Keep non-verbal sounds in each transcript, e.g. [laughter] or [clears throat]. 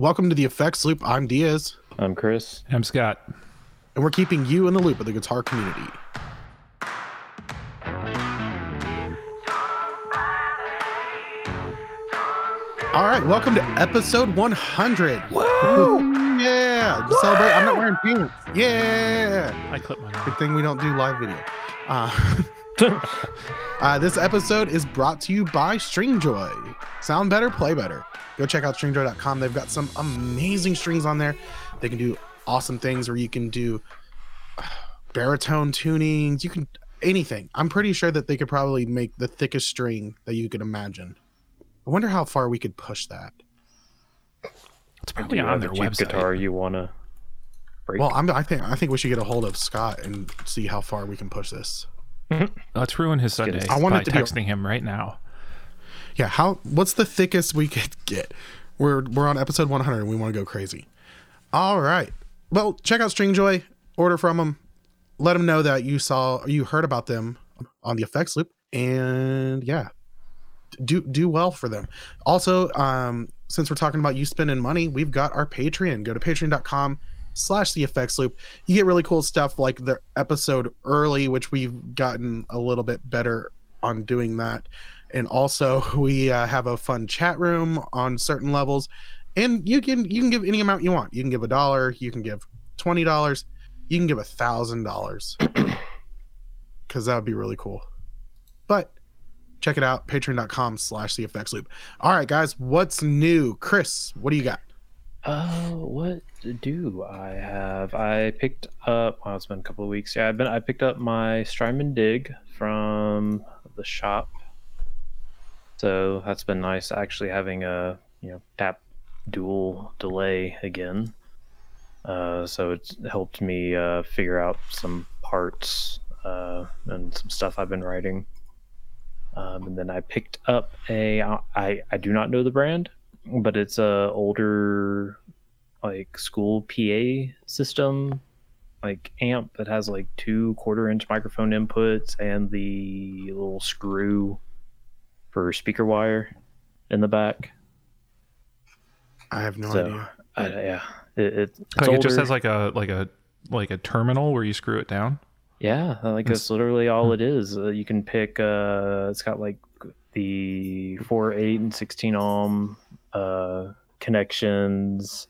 Welcome to the Effects Loop. I'm Diaz, I'm Chris. I'm Scott. and we're keeping you in the loop of the guitar community. All right, welcome to episode 100. Woo! Yeah, to celebrate. I'm not wearing pants. Yeah. I clipped my Good thing we don't do live video. Uh, [laughs] uh, this episode is brought to you by Stringjoy. Sound better, play better. Go check out stringjoy.com. They've got some amazing strings on there. They can do awesome things where you can do uh, baritone tunings. You can anything. I'm pretty sure that they could probably make the thickest string that you could imagine. I wonder how far we could push that. It's probably you on have their cheap website. guitar you want to break? Well, I'm, I think I think we should get a hold of Scott and see how far we can push this. [laughs] Let's ruin his Sunday. I want by it to be texting him right now. Yeah, how what's the thickest we could [laughs] get? We're we're on episode 100 and we want to go crazy. All right. Well, check out Stringjoy, order from them. Let them know that you saw you heard about them on the effects loop and yeah. Do do well for them. Also, um since we're talking about you spending money, we've got our Patreon. Go to patreon.com slash the effects loop. You get really cool stuff like the episode early, which we've gotten a little bit better on doing that and also [laughs] we uh, have a fun chat room on certain levels and you can you can give any amount you want you can give a dollar you can give twenty dollars you can give a thousand dollars [clears throat] because that would be really cool but check it out patreon.com slash the effects loop all right guys what's new chris what do you got Uh, what do I have? I picked up. Well, it's been a couple of weeks. Yeah, I've been. I picked up my Strymon Dig from the shop. So that's been nice. Actually, having a you know tap dual delay again. Uh, so it's helped me uh, figure out some parts uh, and some stuff I've been writing. Um, and then I picked up a. I I do not know the brand but it's a older like school PA system like amp that has like two quarter inch microphone inputs and the little screw for speaker wire in the back. i have no so idea I, yeah, it, it, it's Like it just has like a like a like a terminal where you screw it down. Yeah, like It's- that's literally all it is. Uh, you can pick. Uh, it's got like the four, eight, and sixteen ohm uh, connections.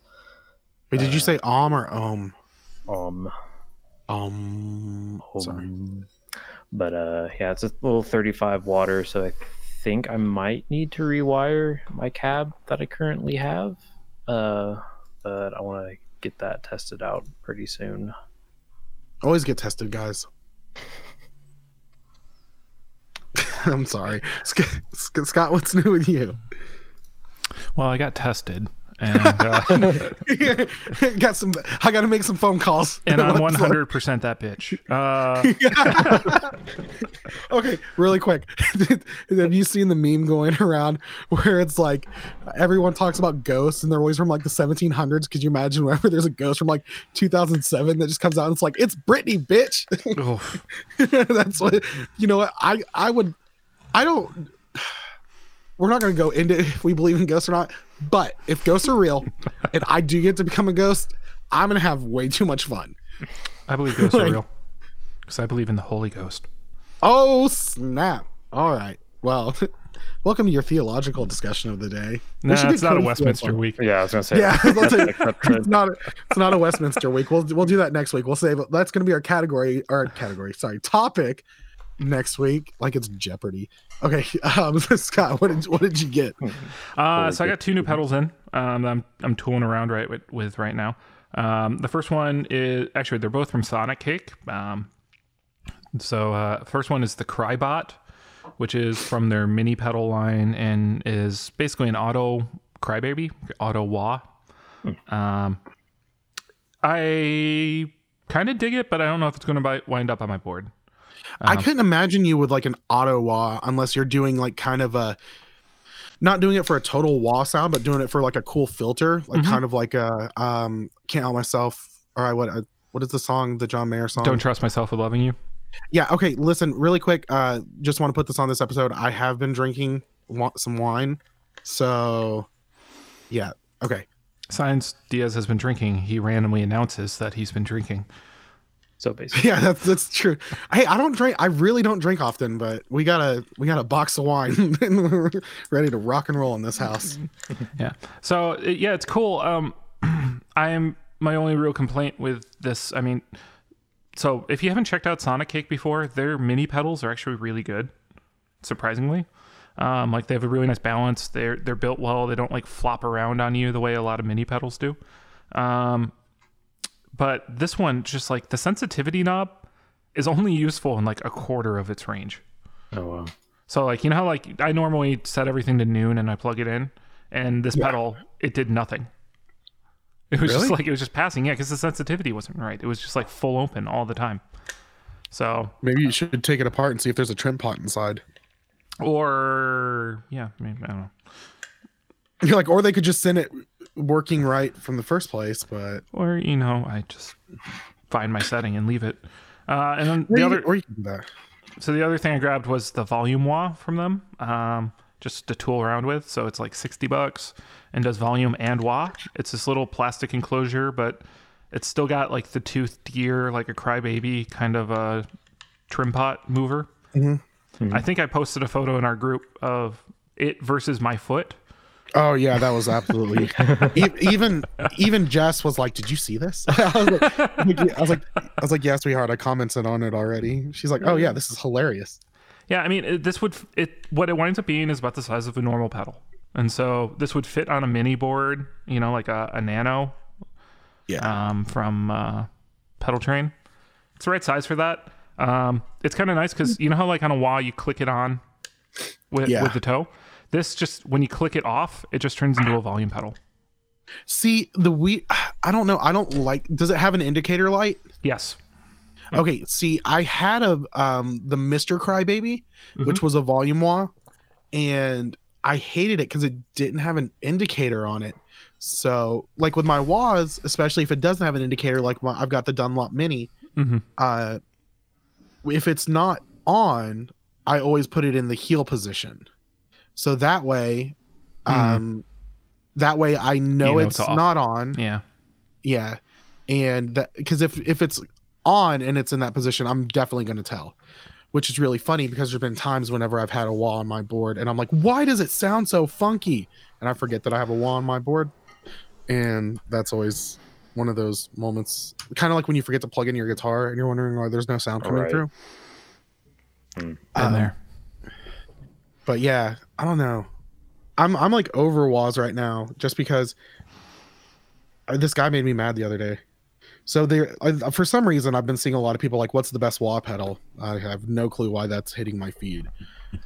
wait did you Uh, say om or ohm Um, um sorry Um, But uh, yeah, it's a little 35 water, so I think I might need to rewire my cab that I currently have. Uh, but I want to get that tested out pretty soon. always get tested guys [laughs] i'm sorry Sc- Sc- scott what's new with you Well, I got tested, and uh, [laughs] got some. I got to make some phone calls. and I'm [laughs] 100 percent that bitch. Uh, [laughs] okay, really quick. Have you seen the meme going around where it's like everyone talks about ghosts and they're always from like the 1700s? Could you imagine whenever there's a ghost from like 2007 that just comes out and it's like it's Britney, bitch. That's what you know. What I I would. I don't. We're not going to go into [laughs] if we believe in ghosts or not. But if ghosts are real, [laughs] and I do get to become a ghost, I'm going to have way too much fun. I believe ghosts are [laughs] real because I believe in the Holy Ghost. Oh snap! All right. Well, welcome to your theological discussion of the day. We Nah, it's get not a Westminster Field week. Yeah, I was gonna say. Yeah, I'll tell you, it's not. A, it's not a Westminster week. We'll we'll do that next week. We'll save. That's going to be our category or category. Sorry, topic next week. Like it's Jeopardy. Okay, [laughs] um, [laughs] Scott, what did what did you get? [laughs] Uh, so I got two new pedals in. Um, I'm I'm tooling around right with, with right now. Um, the first one is actually they're both from Sonicake. Um, so uh, first one is the Crybot, which is from their mini pedal line and is basically an auto crybaby, auto wah. Um, I kind of dig it, but I don't know if it's going to wind up on my board. I Um, couldn't imagine you with like an auto wah unless you're doing like kind of a not doing it for a total wah sound, but doing it for like a cool filter, like Mhm. kind of like a um can't help myself. All right, what uh, what is the song, the John Mayer song? Don't trust myself with loving you. Yeah. Okay. Listen, really quick. Uh, just want to put this on this episode. I have been drinking wa- some wine, so yeah. Okay. Science Diaz has been drinking. He randomly announces that he's been drinking. So basically, [laughs] Yeah, that's that's true. Hey, I don't drink. I really don't drink often, but we got a we got a box of wine [laughs] and we're ready to rock and roll in this house. [laughs] Yeah. So yeah, it's cool. Um, [clears throat] I am my only real complaint with this. I mean, so if you haven't checked out Sonicake before, their mini pedals are actually really good. Surprisingly, um, like they have a really nice balance. They're they're built well. They don't like flop around on you the way a lot of mini pedals do. Um, but this one, just like the sensitivity knob, is only useful in like a quarter of its range. oh wow. So like you know how like I normally set everything to noon and I plug it in, and this pedal it did nothing. It was just like it was just passing, yeah, because the sensitivity wasn't right. It was just like full open all the time. So Maybe you uh, should take it apart and see if there's a trim pot inside. or yeah, I, mean, I don't know. You're [laughs] like, or they could just send it working right from the first place. But Or you know I just find my setting and leave it. Uh, and then the other or you can do that. so the other thing I grabbed was the volume wah from them, um, just to tool around with. So it's like sixty bucks and does volume and wah. It's this little plastic enclosure, but it's still got like the toothed gear, like a crybaby kind of a trim pot mover. I think I posted a photo in our group of it versus my foot. Oh yeah, that was absolutely. [laughs] Even even Jess was like, "Did you see this?" [laughs] I was like, I was like, I was like, "Yes, we heard. I commented on it already." She's like, "Oh yeah, this is hilarious." Yeah, I mean, it, this would it what it winds up being is about the size of a normal pedal, and so this would fit on a mini board, you know, like a, a Nano, Yeah. um, from uh, Pedal Train. It's the right size for that. Um, it's kind of nice because you know how like on a wah you click it on with Yeah. with the toe. This just when you click it off, it just turns into a volume pedal. See the we. [sighs] I don't know. I don't like. Does it have an indicator light? Yes. Okay. See, I had a um the Mister Crybaby, which was a volume wah, and I hated it because it didn't have an indicator on it. So, like with my wahs, especially if it doesn't have an indicator, like my, I've got the Dunlop Mini. Mhm. Uh, if it's not on, I always put it in the heel position, so that way, um, that way I know, You know it's it's not on. Yeah. Yeah, and that because if if it's on and it's in that position, I'm definitely going to tell. Which is really funny because there's been times whenever I've had a wah on my board and I'm like, why does it sound so funky? And I forget that I have a wah on my board, and that's always one of those moments, kind of like when you forget to plug in your guitar and you're wondering why there's no sound coming Right. through. Been Um, there. but yeah, I don't know. I'm I'm like over wahs right now just because this guy made me mad the other day. So there, for some reason, I've been seeing a lot of people like, "What's the best wah pedal?" I have no clue why that's hitting my feed,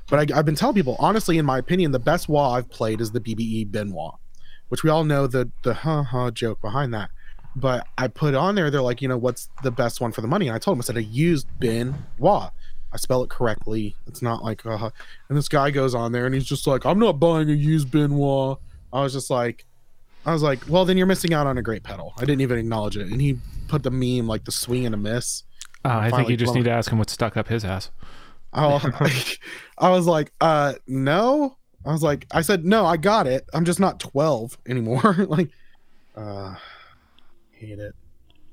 but I, I've been telling people, honestly, in my opinion, the best wah I've played is the BBE Ben Wah, which we all know the the ha ha joke behind that. But I put on there, they're like, you know, what's the best one for the money? And I told them, I said, I used Ben Wah. I spell it correctly. It's not like, uh, and this guy goes on there and he's just like, I'm not buying a used Ben Wah. I was just like, I was like, well, then you're missing out on a great pedal. I didn't even acknowledge it. And he put the meme like the swing and a miss. Uh, I think you just blown- need to ask him what's stuck up his ass. [laughs] I, I was like, uh, no. I was like, I said, no, I got it. I'm just not 12 anymore. [laughs] like, uh, hate it.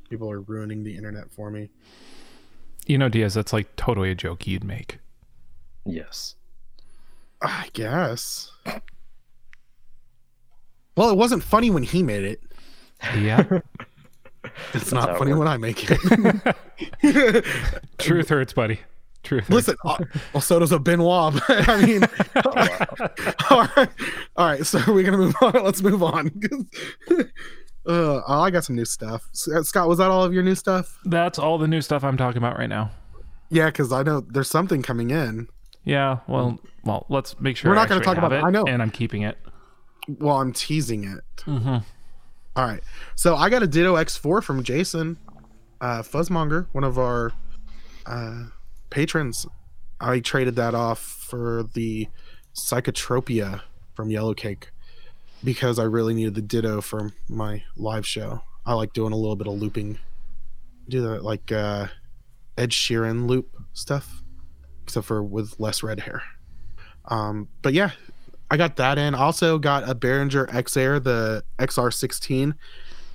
People are ruining the internet for me. You know, Diaz, that's like totally a joke you'd make. Yes. I guess. Well, it wasn't funny when he made it. Yeah. [laughs] It's how not it funny when I make it. [laughs] Truth hurts, buddy. Truth. Listen, uh, well, so does a Ben Wah. But I mean, [laughs] all right, all right. So we're gonna move on. Let's move on. Uh, oh, I got some new stuff. Uh, Scott, was that all of your new stuff? That's all the new stuff I'm talking about right now. Yeah, because I know there's something coming in. Yeah. Well, well, let's make sure We're not gonna talk about it. I know. and I'm keeping it. Well, I'm teasing it. Mm-hmm. All right. So I got a Ditto X4 from Jason uh, Fuzzmonger, one of our uh, patrons. I traded that off for the Psychotropia from Yellow Cake because I really needed the Ditto for my live show. I like doing a little bit of looping, do that like uh, Ed Sheeran loop stuff, except for with less red hair. Um, but yeah, I got that in. Also got a Behringer X Air, the XR16,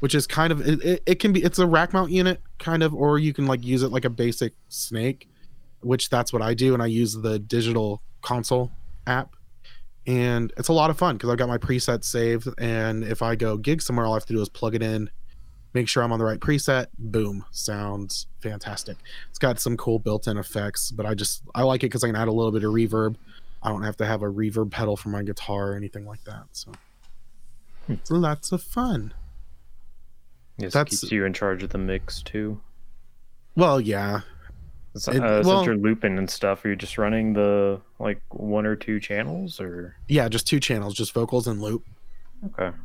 which is kind of it, it can be it's a rack mount unit kind of, or you can like use it like a basic snake, which that's what I do, and I use the digital console app. And it's a lot of fun because I've got my presets saved, and if I go gig somewhere, all I have to do is plug it in, make sure I'm on the right preset. Boom, sounds fantastic. It's got some cool built-in effects, but I just I like it because I can add a little bit of reverb. I don't have to have a reverb pedal for my guitar or anything like that. So hmm. it's lots of fun. Yes, That's- keeps you in charge of the mix too. Well, yeah, It- uh, well- since you're looping and stuff, are you just running the like one or two channels or yeah, just two channels, just vocals and loop, okay?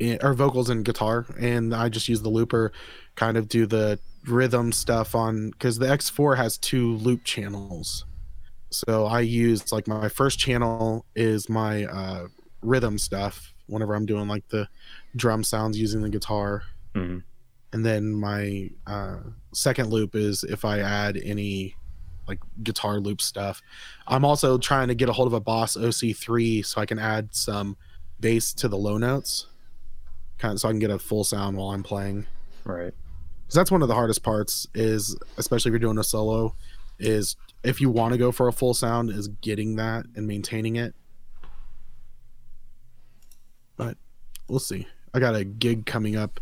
eh, or vocals and guitar, and I just use the looper, kind of do the rhythm stuff on because the X4 has two loop channels. So I use like my first channel is my uh, rhythm stuff whenever I'm doing like the drum sounds using the guitar. hmm and then my uh, second loop is if I add any like guitar loop stuff. I'm also trying to get a hold of a Boss OC3 so I can add some bass to the low notes, kind of so I can get a full sound while I'm playing. Right. Because that's one of the hardest parts is, especially if you're doing a solo, is if you want to go for a full sound, is getting that and maintaining it. But we'll see. I got a gig coming up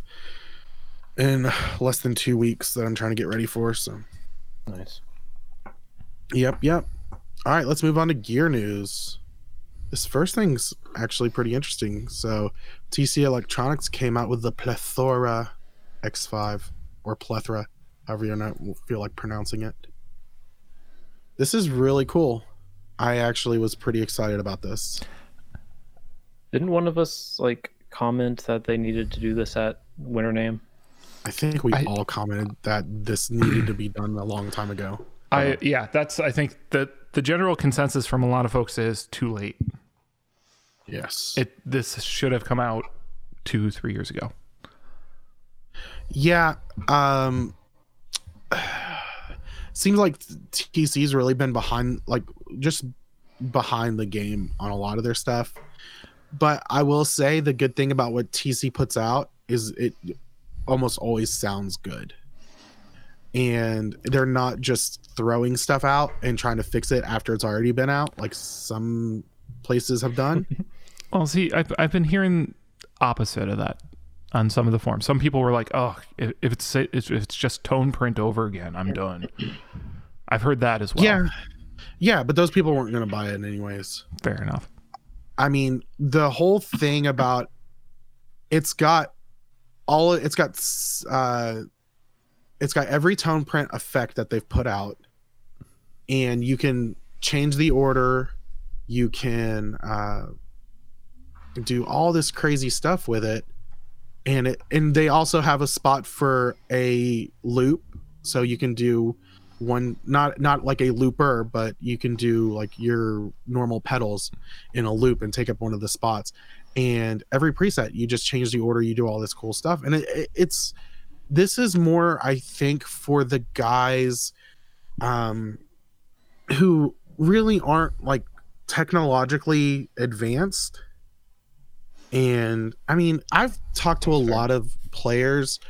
in less than two weeks that I'm trying to get ready for. So, Nice. yep, yep. All right, let's move on to gear news. This first thing's actually pretty interesting. So, TC Electronics came out with the Plethora X5 or Plethora, however you not feel like pronouncing it. This is really cool. I actually was pretty excited about this. Didn't one of us like comment that they needed to do this at Winter NAMM? I think we I- all commented that this needed to be done a long time ago. I yeah, that's I think that the general consensus from a lot of folks is too late. Yes. It this should have come out two three years ago. Yeah. Um [sighs] seems like TC's really been behind like just behind the game on a lot of their stuff. But I will say the good thing about what TC puts out is it almost always sounds good. And they're not just throwing stuff out and trying to fix it after it's already been out like some places have done. [laughs] Well, see, I've I've been hearing opposite of that on some of the forums. Some people were like, "Oh, if, if it's if it's just tone print over again, I'm done." I've heard that as well. yeah. Yeah, but those people weren't going to buy it anyways. fair enough. I mean, the whole thing about it's got all it's got uh it's got every tone print effect that they've put out. And you can change the order. You can uh do all this crazy stuff with it. And it and they also have a spot for a loop. So you can do one not not like a looper but you can do like your normal pedals in a loop and take up one of the spots and every preset you just change the order you do all this cool stuff. And it, it, it's this is more i think for the guys um who really aren't like technologically advanced. And i mean i've talked to a lot of players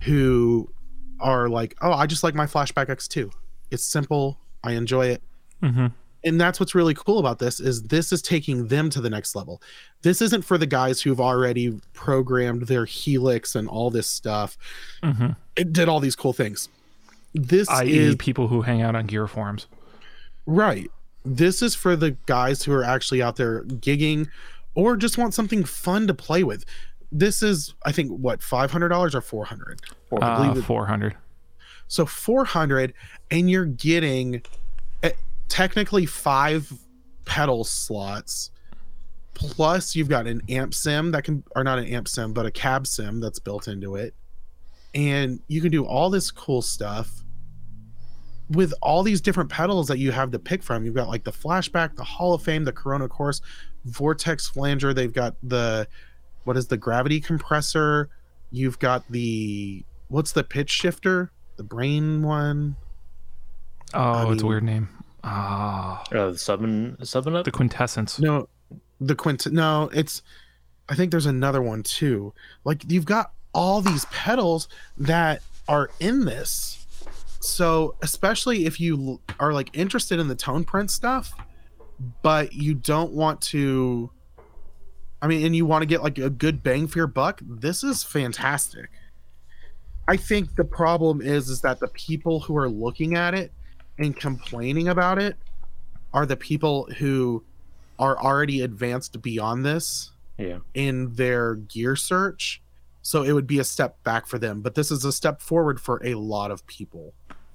who are like oh i just like my flashback x2 it's simple. I enjoy it. Hmm and that's what's really cool about this is this is taking them to the next level. This isn't for the guys who've already programmed their helix and all this stuff. Hmm it did all these cool things. This I.e., is people who hang out on gear forums. right. This is for the guys who are actually out there gigging or just want something fun to play with. This is i think what $500 or 400 I Uh, believe it- Four hundred. So 400 and you're getting technically five pedal slots plus you've got an amp sim that can or not an amp sim but a cab sim that's built into it. And you can do all this cool stuff with all these different pedals that you have to pick from. You've got like the flashback the hall of fame the corona chorus vortex flanger they've got the what is the gravity compressor? You've got the what's the pitch shifter? The brain one? Oh, it's a weird name. Ah, Uh, the seven seven up. the quintessence. no the quint no it's i think there's another one too like you've got all these pedals that are in this so especially if you are like interested in the tone print stuff but you don't want to i mean and you want to get like a good bang for your buck this is fantastic i think the problem is is that the people who are looking at it and complaining about it are the people who are already advanced beyond this Yeah. in their gear search. So it would be a step back for them. But this is a step forward for a lot of people.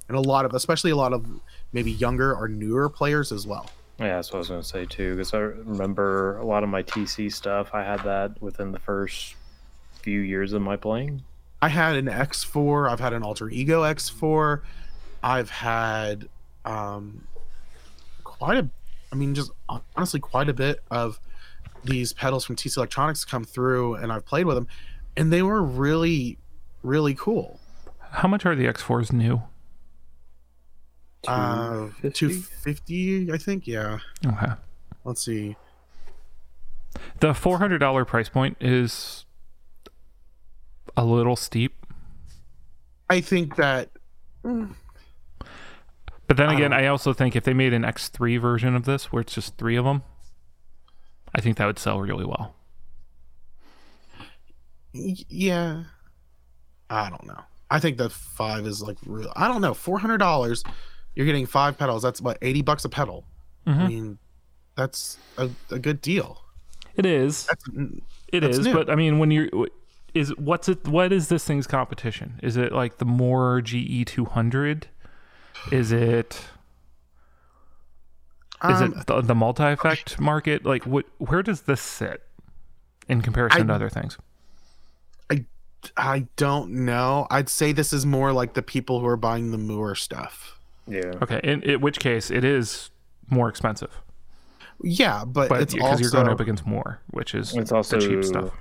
And a lot of, especially a lot of maybe younger or newer players as well. Yeah, that's what I was gonna say too. Because I remember a lot of my TC stuff. I had that within the first few years of my playing. I had an X4, I've had an Alter Ego X4, I've had um, quite a, I mean, just honestly, quite a bit of these pedals from TC Electronics come through, and I've played with them, and they were really, really cool. How much are the X4s new? Uh, 250? 250, I think. Yeah. Okay. Let's see. The four hundred dollar price point is a little steep, I think that but then again, Um, I also think if they made an X3 version of this, where it's just three of them, I think that would sell really well. yeah. I don't know. I think that five is like real. I don't know. Four hundred dollars, you're getting five pedals. That's what eighty bucks a pedal. I Mhm. mean, that's a, a good deal. It is. That's It That's is, new. but I mean, when you're is what's it? What is this thing's competition? Is it like the Mooer GE two hundred? Is it is um, it the, the multi effect market? Like, what? Where does this sit in comparison to other things? I I don't know. I'd say this is Mooer like the people who are buying the Mooer stuff. Yeah. Okay, in, in which case it is more expensive, Yeah, but, but it's because you're going up against more, which is It's also the cheap stuff.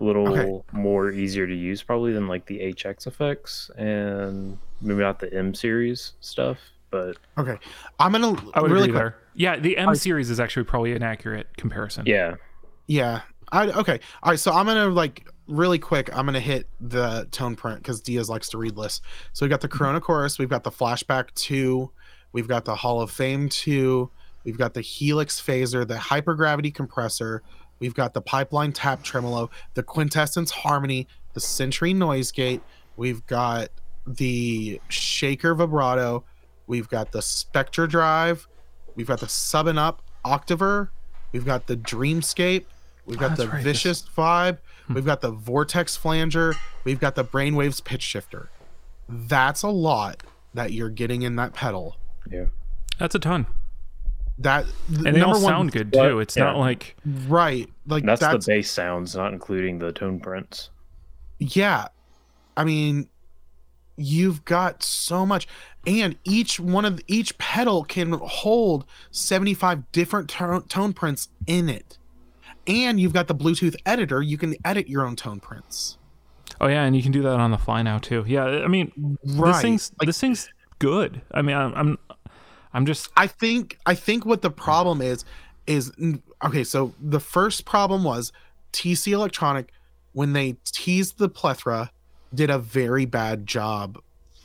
A little Okay. more easier to use probably than like the HX effects and maybe not the M series stuff, but okay. I'm gonna I would really agree quick. there. Yeah, the M series is actually probably an accurate comparison. yeah. Yeah. I okay. All right. So I'm gonna like really quick. I'm gonna hit the tone print because Diaz likes to read lists. So we got the Corona Chorus. We've got the Flashback Two. We've got the Hall of Fame Two. We've got the Helix Phaser, the Hypergravity Compressor. We've got the Pipeline Tap Tremolo, the Quintessence Harmony, the Sentry Noise Gate. We've got the Shaker Vibrato. We've got the Spectre Drive. We've got the Sub and Up Octaver. We've got the Dreamscape. We've got Oh, the right, this- Vicious Vibe. Hmm. We've got the Vortex Flanger. We've got the Brainwaves Pitch Shifter. That's a lot that you're getting in that pedal. Yeah. That's a ton. That And they all sound good too. But- It's not like right. Like That's, that's, the base sounds, not including the tone prints. yeah. I mean, you've got so much, and each one of each pedal can hold 75 different tone, tone prints in it. And you've got the Bluetooth editor. You can edit your own tone prints. oh yeah, and you can do that on the fly now too. Yeah, I mean Right. this thing's Like- this thing's good. I mean I'm I'm, I'm just I think I think what the problem is is okay. So the first problem was TC Electronic when they teased the plethora did a very bad job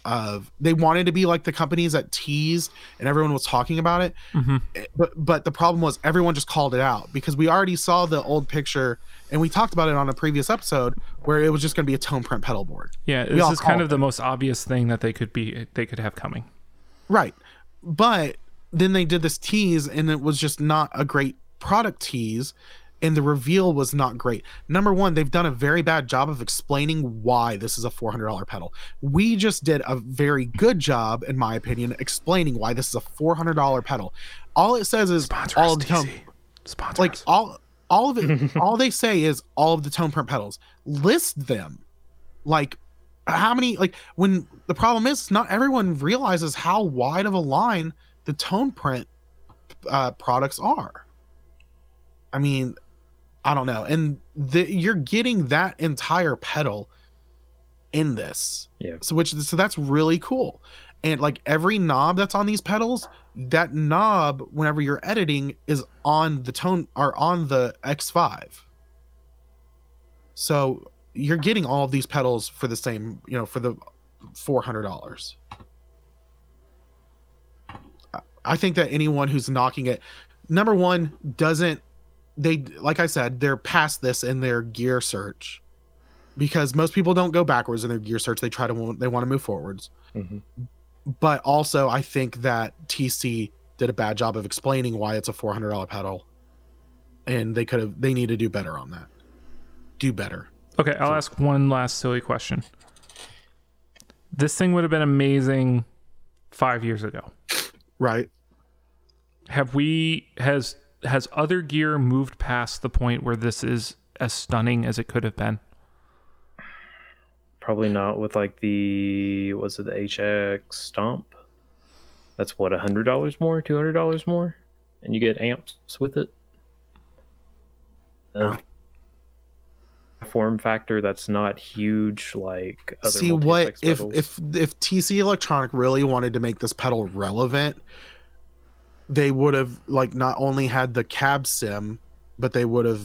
of they wanted to be like the companies that teased and everyone was talking about it Mhm. but but the problem was everyone just called it out because we already saw the old picture and we talked about it on a previous episode where it was just going to be a tone print pedal board yeah. all This is kind of the most obvious thing that they could be they could have coming. Right. But then they did this tease and it was just not a great product tease and the reveal was not great. Number 1, they've done a very bad job of explaining why this is a $400 pedal. We just did a very good job in my opinion explaining why this is a $400 pedal. All it says is Sponsor all the tone, Sponsor like us. all all of it [laughs] all they say is all of the tone print pedals. List them. Like how many like when the problem is not everyone realizes how wide of a line the tone print uh, products are. I mean, I don't know, and the, you're getting that entire pedal in this. Yeah. So which so that's really cool, and like every knob that's on these pedals, that knob whenever you're editing is on the tone or on the X5. So you're getting all of these pedals for the same, you know, for the four hundred dollars. I think that anyone who's knocking it, number one, doesn't they like I said, they're past this in their gear search because most people don't go backwards in their gear search. They try to they want to move forwards. Mhm. But also, I think that TC did a bad job of explaining why it's a four hundred dollar pedal, and they could have they need to do better on that. Do better. Okay, I'll ask one last silly question. This thing would have been amazing five years ago. Right. Have we has has other gear moved past the point where this is as stunning as it could have been? Probably not with like the was it the HX Stomp? That's what a hundred dollars more, two hundred dollars more, and you get amps with it. Uh, form factor that's not huge like other See what if pedals. if if TC Electronic really wanted to make this pedal relevant, they would have like not only had the cab sim, but they would have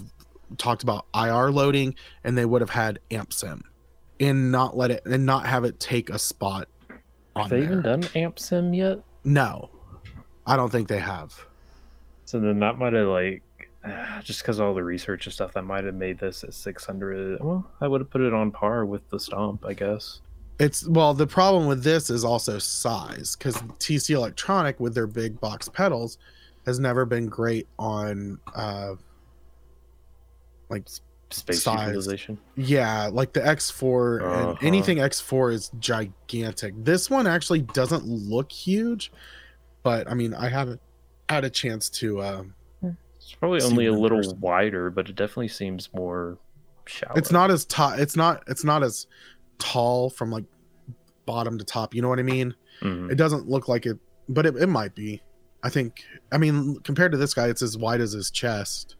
talked about IR loading and they would have had amp sim, and not let it and not have it take a spot. On have they even done amp sim yet? No, I don't think they have. So then that might have like [sighs] just because all the research and stuff that might have made this at 600 well i would have put it on par with the stomp i guess It's well, the problem with this is also size because TC Electronic with their big box pedals has never been great on uh like space Size. utilization yeah, like the X4 and Uh-huh. anything X4 is gigantic. This one actually doesn't look huge, but I mean, I haven't had a chance to uh it's probably only a little person. wider but it definitely seems more shallow it's not as tall it's not it's not as tall from like bottom to top, you know what I mean? Mhm. It doesn't look like it, but it, it might be. I think. I mean, compared to this guy, it's as wide as his chest.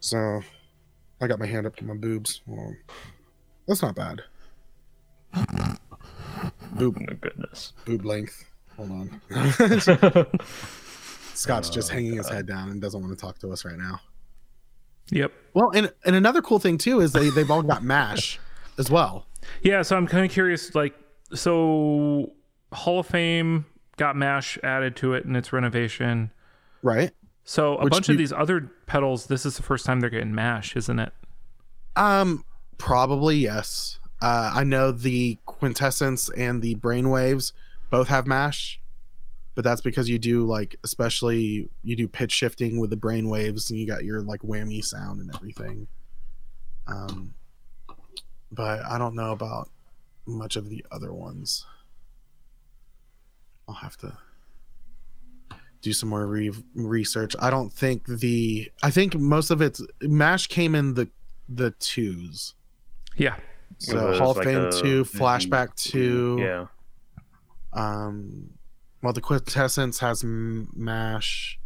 So, I got my hand up to my boobs. Well, that's not bad. Boob, oh goodness boob length. Hold on. [laughs] [laughs] [laughs] Scott's just Oh, hanging his head down and doesn't want to talk to us right now. Yep. Well, and and another cool thing too is they they've all got mash [laughs] as well. Yeah, so I'm kind of curious. Like, so Hall of Fame got Mash added to it in its renovation. Right? So a Which bunch you- of these other pedals, this is the first time they're getting Mash, isn't it? Um, probably yes. Uh, I know the quintessence and the brainwaves both have mash, but that's because you do like, especially you do pitch shifting with the brain waves and you got your like whammy sound and everything. Um, but I don't know about much of the other ones. I'll have to do some more re- research. I don't think the I think most of it's mash came in the the twos. Yeah. So Hall of like Fame a two, Flashback two. yeah Um, well, the quintessence has Mash.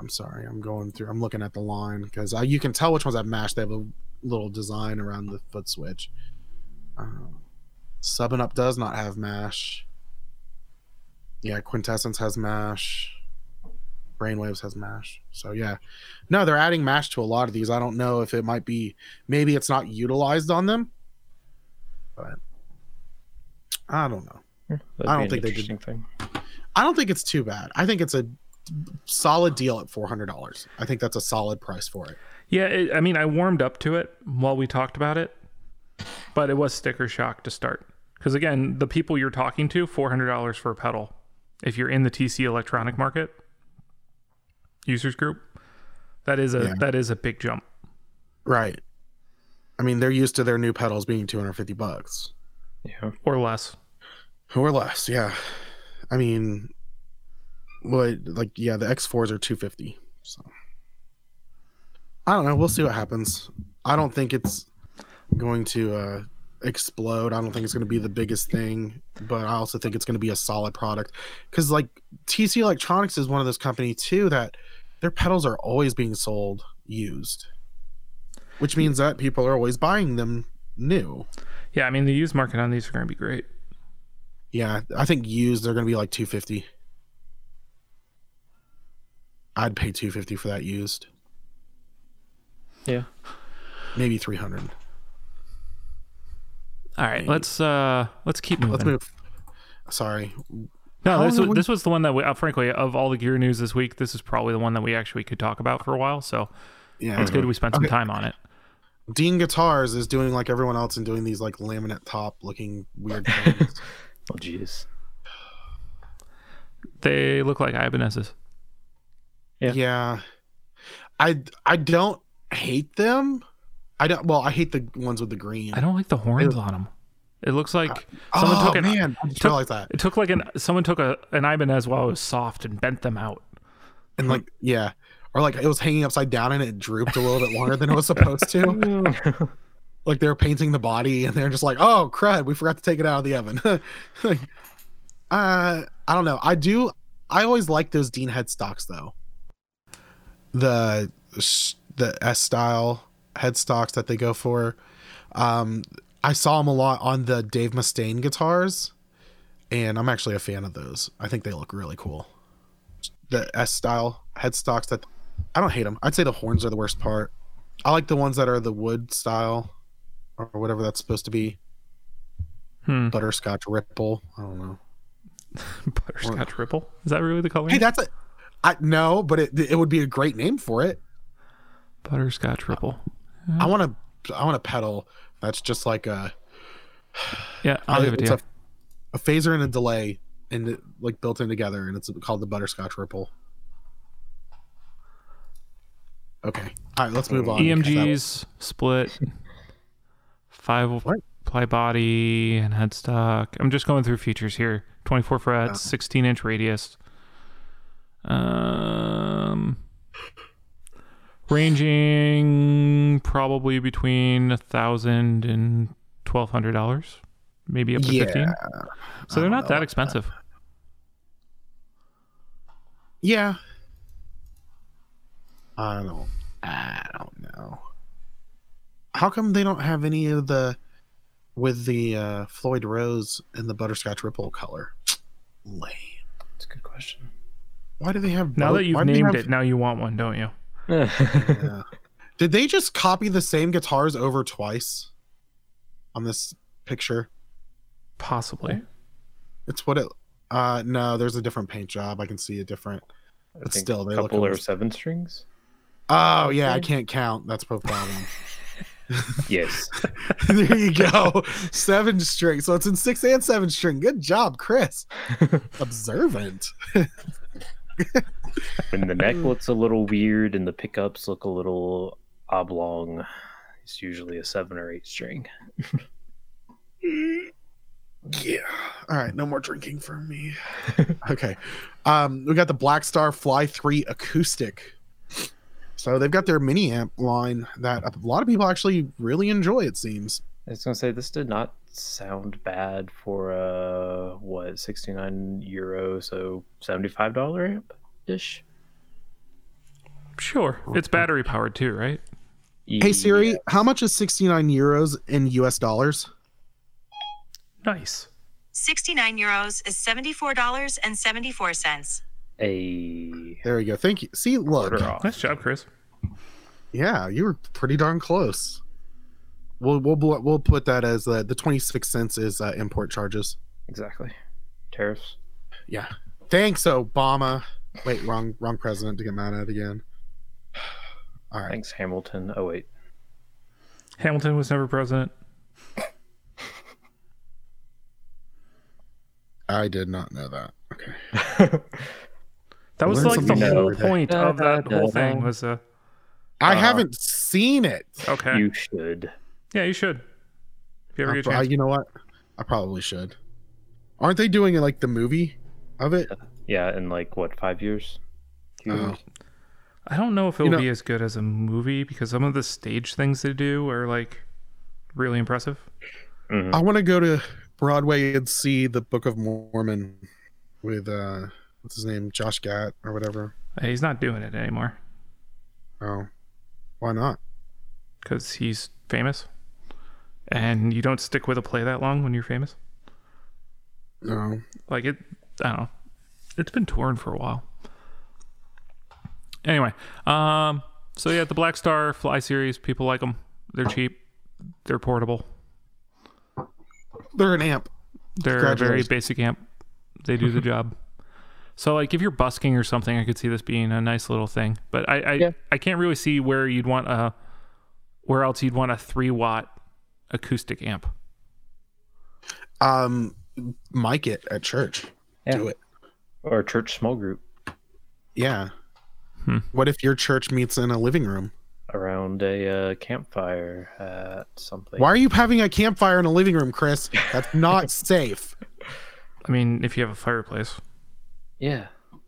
I'm sorry, I'm going through. I'm looking at the line because you can tell which ones have Mash. They have a little design around the foot switch. Um, Sub and Up does not have Mash. Yeah, Quintessence has Mash. Brainwaves has Mash. So yeah, no, they're adding Mash to a lot of these. I don't know if it might be maybe it's not utilized on them, but I don't know. Hmm. That'd I don't think they did- interesting thing I don't think it's too bad. I think it's a solid deal at four hundred dollars. I think that's a solid price for it. Yeah, it, I mean, I warmed up to it while we talked about it, but it was sticker shock to start. Because again, the people you're talking to, four hundred dollars for a pedal. If you're in the TC electronic market users group, that is a Yeah. that is a big jump. Right. I mean, they're used to their new pedals being two hundred fifty bucks yeah or less. Or less. Yeah. I mean, what like yeah, the X fours are two fifty. So I don't know. We'll see what happens. I don't think it's going to uh, explode. I don't think it's going to be the biggest thing, but I also think it's going to be a solid product because like TC Electronics is one of those companies too that their pedals are always being sold used, which means that people are always buying them new. Yeah, I mean the used market on these are going to be great. Yeah, I think used they're gonna be like two fifty. I'd pay two fifty for that used. Yeah. Maybe three hundred. All right, let's uh let's keep moving. Let's move. Sorry. No, this, was, we- this was the one that we, uh, frankly, of all the gear news this week, this is probably the one that we actually could talk about for a while. So Yeah. it's good we spent some Okay. time on it. Dean Guitars is doing like everyone else and doing these like laminate top looking weird [laughs] things. Oh, jeez. They look like Ibanez's. Yeah. yeah. I I don't hate them. I don't well, I hate the ones with the green. I don't like the horns Ew. on them. It looks like uh, someone oh took an man, I just took- realized that. it took like an someone took a an Ibanez while it was soft and bent them out. And like yeah. Or like it was hanging upside down and it drooped a little bit longer than it was supposed to. [laughs] like they were painting the body and they're just like, oh crud, we forgot to take it out of the oven. [laughs] Like, uh, I don't know. I do. I always like those Dean headstocks though. The s- the S style headstocks that they go for. Um, I saw them a lot on the Dave Mustaine guitars, and I'm actually a fan of those. I think they look really cool. The S style headstocks that I don't hate them. I'd say the horns are the worst part. I like the ones that are the wood style or whatever that's supposed to be. Hmm. Butterscotch ripple. I don't know. [laughs] Butterscotch Ripple. Is that really the color? Hey, that's a. I no, but it it would be a great name for it. Butterscotch Ripple. I want to I want a pedal that's just like a [sighs] Yeah, I'll give it to a, a phaser and a delay and it, like built in together, and it's called the Butterscotch Ripple. Okay, all right, let's move on. EMGs split five ply body and headstock. I'm just going through features here. 24 frets, 16 inch radius. Um, ranging probably between a thousand and twelve hundred dollars, maybe up to Yeah, fifteen. So they're not that expensive. Yeah. I don't. I don't know. How come they don't have any of the with the uh, Floyd Rose and the Butterscotch Ripple color? Lame. That's a good question. Why do they have? Now both? that you've Why named have- it, now you want one, don't you? [laughs] Yeah. Did they just copy the same guitars over twice on this picture? Possibly. It's what it. Uh, no, there's a different paint job. I can see a different. I But still, they a look couple or seven strings. Oh yeah, I can't count. That's the problem. Yes. [laughs] there you go. Seven string. So it's in six and seven string. Good job, Chris. [laughs] Observant. when the neck looks a little weird and the pickups look a little oblong, it's usually a seven or eight string. [laughs] Yeah. All right. No more drinking for me. okay. Um, we got the Blackstar Fly 3 acoustic. So they've got their mini amp line that a lot of people actually really enjoy, it seems. I was gonna say this did not sound bad for uh what sixty nine euro, so seventy five dollar amp ish. Sure. It's battery powered too, right? Hey Siri, how much is 69 euros in US dollars? Nice. 69 euros is $74.74. A There we go. Thank you. See, look. quarter off. Nice job, Chris. Yeah, you were pretty darn close. We'll we'll we'll put that as uh, the 26 cents is uh, import charges. Exactly. Tariffs. Yeah. Thanks, Obama. Wait, wrong wrong president to get mad at again. [sighs] All right. Thanks, Hamilton. Oh wait. Hamilton was never president. I did not know that. Okay. [laughs] That was Learn like the whole every day. point of that whole thing was uh I Uh, haven't seen it. okay. You should. yeah, you should. If you ever I get a pro- chance. you know what? I probably should. Aren't they doing like the movie of it? Yeah, in like what five years? Oh. I don't know if it'll know- be as good as a movie because some of the stage things they do are like really impressive. Mhm. I want to go to Broadway and see the Book of Mormon with uh what's his name? Josh Gad or whatever. Uh, He's not doing it anymore Oh. Why not? because he's famous, and you don't stick with a play that long when you're famous. No. Like it, I don't know. It's been touring for a while. Anyway, um, so yeah, the Blackstar Fly series, people like them. They're cheap. They're portable. They're an amp. They're a very basic amp. They do the job. So like if you're busking or something, I could see this being a nice little thing. But I I, Yeah. I can't really see where you'd want a where else you'd want a three watt acoustic amp. Um, mic it at church. Yeah. Do it. Or a church small group Yeah. Hmm. What if your church meets in a living room? around a uh, campfire at something. Why are you having a campfire in a living room, Chris? That's not [laughs] safe. I mean, if you have a fireplace. Yeah. Well,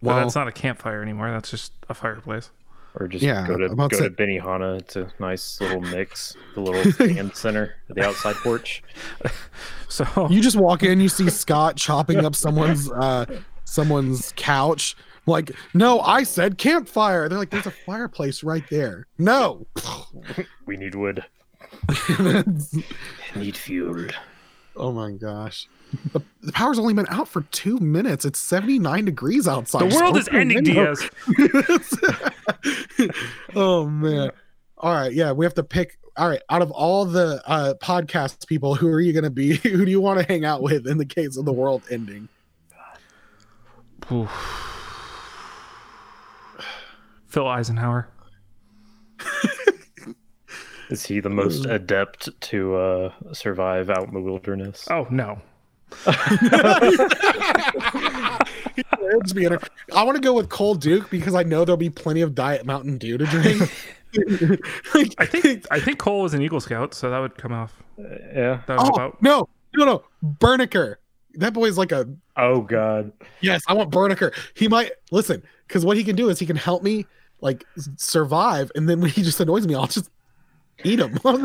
Well, that's not a campfire anymore. That's just a fireplace. Or just Yeah, go to go to to Benihana. It's a nice little mix. The little [laughs] stand center at the outside porch. [laughs] So you just walk in, you see Scott chopping up someone's [laughs] uh someone's couch. Like, no, I said campfire. They're like, there's a fireplace right there. No. We need wood. Need fuel. Oh my gosh. The, the power's only been out for two minutes. It's 79 degrees outside. the world is ending. Diaz. [laughs] oh man. All right, yeah, we have to pick. All right, out of all the uh podcast people, who are you going to be? [laughs] Who do you want to hang out with in the case of the world ending? Phil Eisenhower. [laughs] Is he the most adept to uh, survive out in the wilderness? Oh no. [laughs] It'll just be inter- I want to go with Cole Duke because I know there'll be plenty of Diet Mountain Dew to drink. [laughs] Like, I think I think Cole was an Eagle Scout, so that would come off. yeah. That was oh about no, no, no, Berniker. That boy's like a Oh God. yes. I want Berniker. He might listen because what he can do is he can help me like survive, and then when he just annoys me, I'll just eat him. [laughs] Well,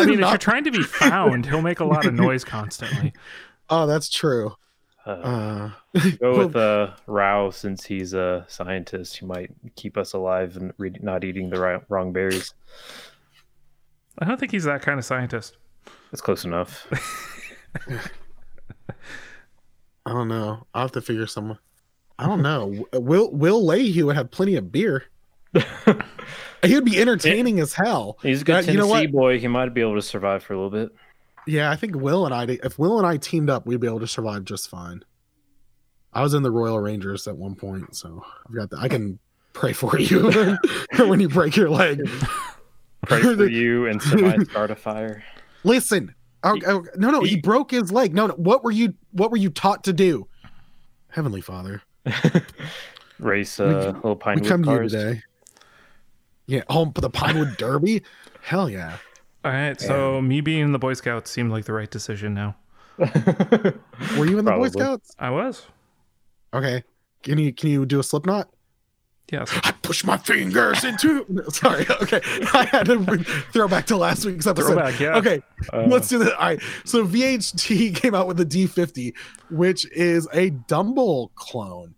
I mean, if you're trying to be [laughs] found, he'll make a lot of noise constantly. oh, that's true. Uh, Uh, go [laughs] with uh, Rao since he's a scientist. He might keep us alive and re- not eating the right, wrong berries. I don't think he's that kind of scientist. That's close enough. I don't know. I'll have to figure someone. I don't know. Will Will Leahy would have plenty of beer. He would be entertaining as hell. He's a good Uh, you know Tennessee boy. He might be able to survive for a little bit. Yeah, I think Will and I, if Will and I teamed up, we'd be able to survive just fine. I was in the Royal Rangers at one point, so I've got that. I can pray for [laughs] you [laughs] when you break your leg. Pray for [laughs] you and survive start a fire. Listen, oh, oh, no, no, he broke his leg. No, no. What were you? What were you taught to do? Heavenly Father, Race uh, little pine. we come to you today. Yeah, home the Pinewood [laughs] Derby. Hell yeah. All right, so me being in the Boy Scouts seemed like the right decision now. Were you in the Probably. Boy Scouts? I was. Okay. Can you can you do a slip knot? Yes. I push my fingers into. [laughs] Sorry. [laughs] Okay. I had to throw back to last week's episode. Throwback, yeah. Okay. Uh, let's do that. All right. So VHT came out with the D50, which is a Dumble clone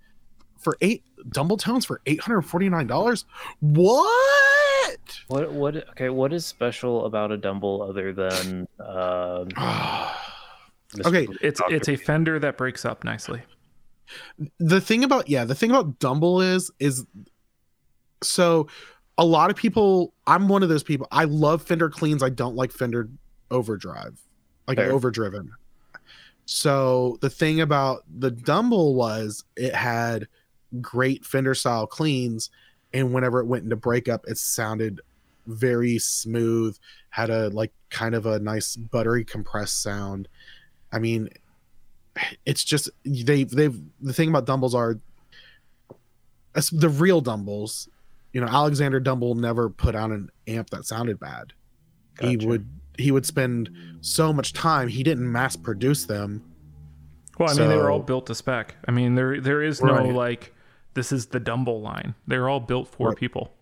for eight Dumble tones for eight hundred forty nine dollars. What? What what okay, what is special about a Dumble other than um [sighs] Mr. Okay, It's Dr. it's a fender that breaks up nicely. the thing about yeah the thing about dumble is is so a lot of people i'm one of those people i love fender cleans i don't like fender overdrive like Fair. overdriven so the thing about the dumble was it had great fender style cleans and whenever it went into breakup it sounded very smooth had a like kind of a nice buttery compressed sound i mean it's just they they've the thing about dumbles are the real dumbles you know alexander dumble never put out an amp that sounded bad he would he would spend so much time he didn't mass produce them Well, I mean, they were all built to spec. I mean, there there is no Right. like this is the Dumble line. They're all built for Right. people.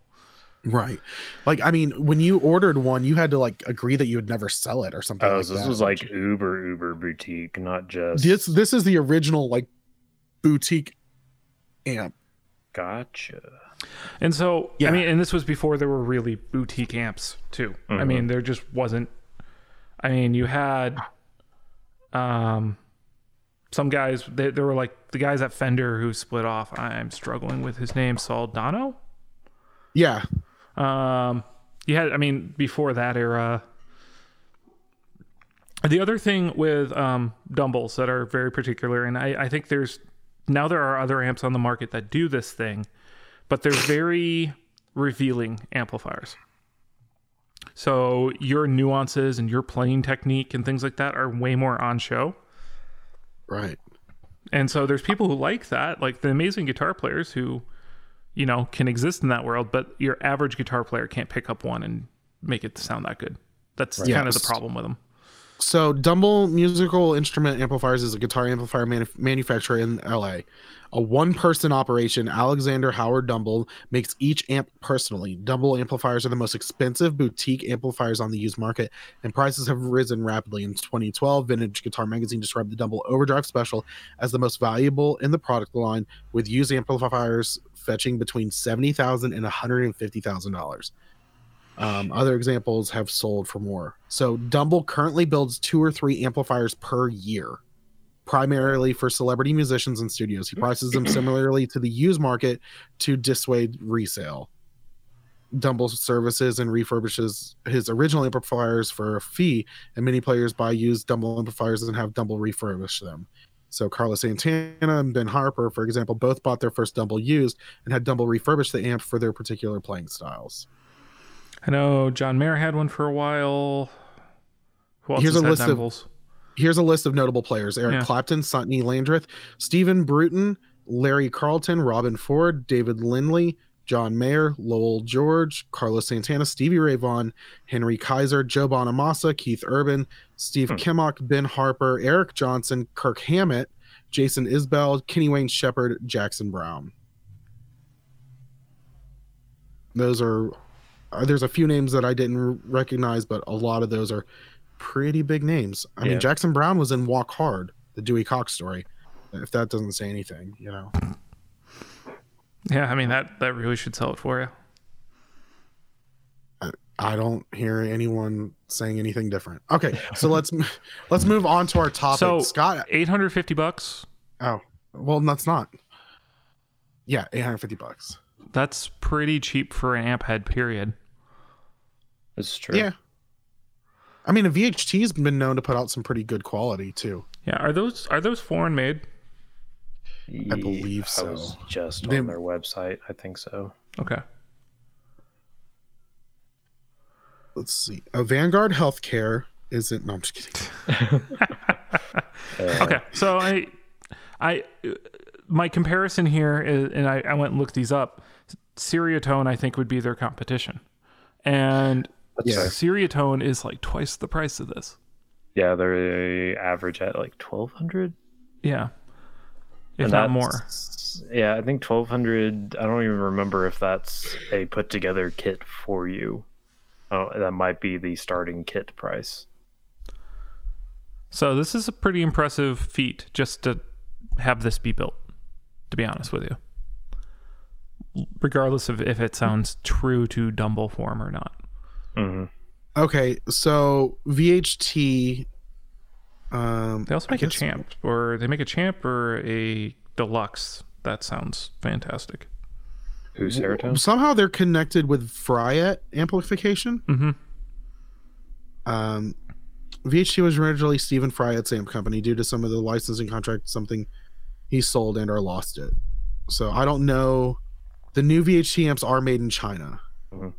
right like i mean when you ordered one you had to like agree that you would never sell it or something Oh, like so this that. was like uber uber boutique, not just this this is the original like boutique amp Gotcha. And so, Yeah. I mean, and this was before there were really boutique amps too. I Mhm. mean, there just wasn't. I mean, you had, um, some guys they, there were like the guys at Fender who split off. I'm struggling with his name, Soldano. Yeah. Um, you had, I mean, before that era. The other thing with um, Dumbles that are very particular, and I, I think there's now there are other amps on the market that do this thing, but they're very revealing amplifiers. So your nuances and your playing technique and things like that are way more on show. Right. And so there's people who like that, like the amazing guitar players who, you know, can exist in that world, but your average guitar player can't pick up one and make it sound that good. That's kind of the problem with them. So, Dumble Musical Instrument Amplifiers is a guitar amplifier manu- manufacturer in LA. A one person operation, Alexander Howard Dumble makes each amp personally. Dumble amplifiers are the most expensive boutique amplifiers on the used market, and prices have risen rapidly. In 2012, Vintage Guitar Magazine described the Dumble Overdrive Special as the most valuable in the product line, with used amplifiers fetching between 70,000 and $150,000. Um, other examples have sold for more. So Dumble currently builds two or three amplifiers per year, primarily for celebrity musicians and studios. He prices them similarly to the used market to dissuade resale. Dumble services and refurbishes his original amplifiers for a fee, and many players buy used Dumble amplifiers and have Dumble refurbish them. So Carlos Santana and Ben Harper, for example, both bought their first Dumble used and had Dumble refurbish the amp for their particular playing styles. I know John Mayer had one for a while. Who else Here's a had list of- Dumbles? here's a list of notable players Eric Yeah. Clapton, Sonny Landreth, Stephen Bruton, Larry Carlton, Robben Ford, David Lindley, John Mayer, Lowell George, Carlos Santana, Stevie Ray Vaughan, Henry Kaiser, Joe Bonamassa, Keith Urban, Steve Hmm. Kimock, Ben Harper, Eric Johnson, Kirk Hammett, Jason Isbell, Kenny Wayne Shepherd, Jackson Browne. Those are uh, there's a few names that I didn't recognize, but a lot of those are pretty big names. I Yeah. mean, Jackson Browne was in Walk Hard, the Dewey Cox story. If that doesn't say anything, you know. Yeah, I mean that that really should sell it for you. I don't hear anyone saying anything different. Okay, so let's [laughs] let's move on to our topic. So Scott, 850 bucks. oh, well, that's not. Yeah, eight hundred fifty bucks. That's pretty cheap for an amp head. Period. It's true. Yeah. I mean, a VHT's been known to put out some pretty good quality too. Yeah, are those are those foreign made? I believe I so. was just They- on their website. I think so. Okay. Let's see. A Vanguard Healthcare isn't. No, I'm just kidding. Uh, [laughs] [laughs] Okay, so I, I, my comparison here is, and I, I went and looked these up. Ceriatone, I think, would be their competition, and Yeah. Ceriatone is like twice the price of this. Yeah, they're average at like twelve hundred. Yeah, if And not more. Yeah, I think twelve hundred. I don't even remember if that's a put together kit for you. Oh, that might be the starting kit price. So this is a pretty impressive feat just to have this be built. To be honest with you, regardless of if it sounds true to Dumble form or not. hmm Okay, so VHT. Um, They also I make a champ, or they make a champ or a deluxe. That sounds fantastic. Who's Serotonin? Somehow they're connected with Fryette amplification. Mm-hmm. Um, VHT was originally Stephen Fryette's amp company. Due to some of the licensing contract, something he sold and or lost it. So I don't know. The new VHT amps are made in China, Mhm.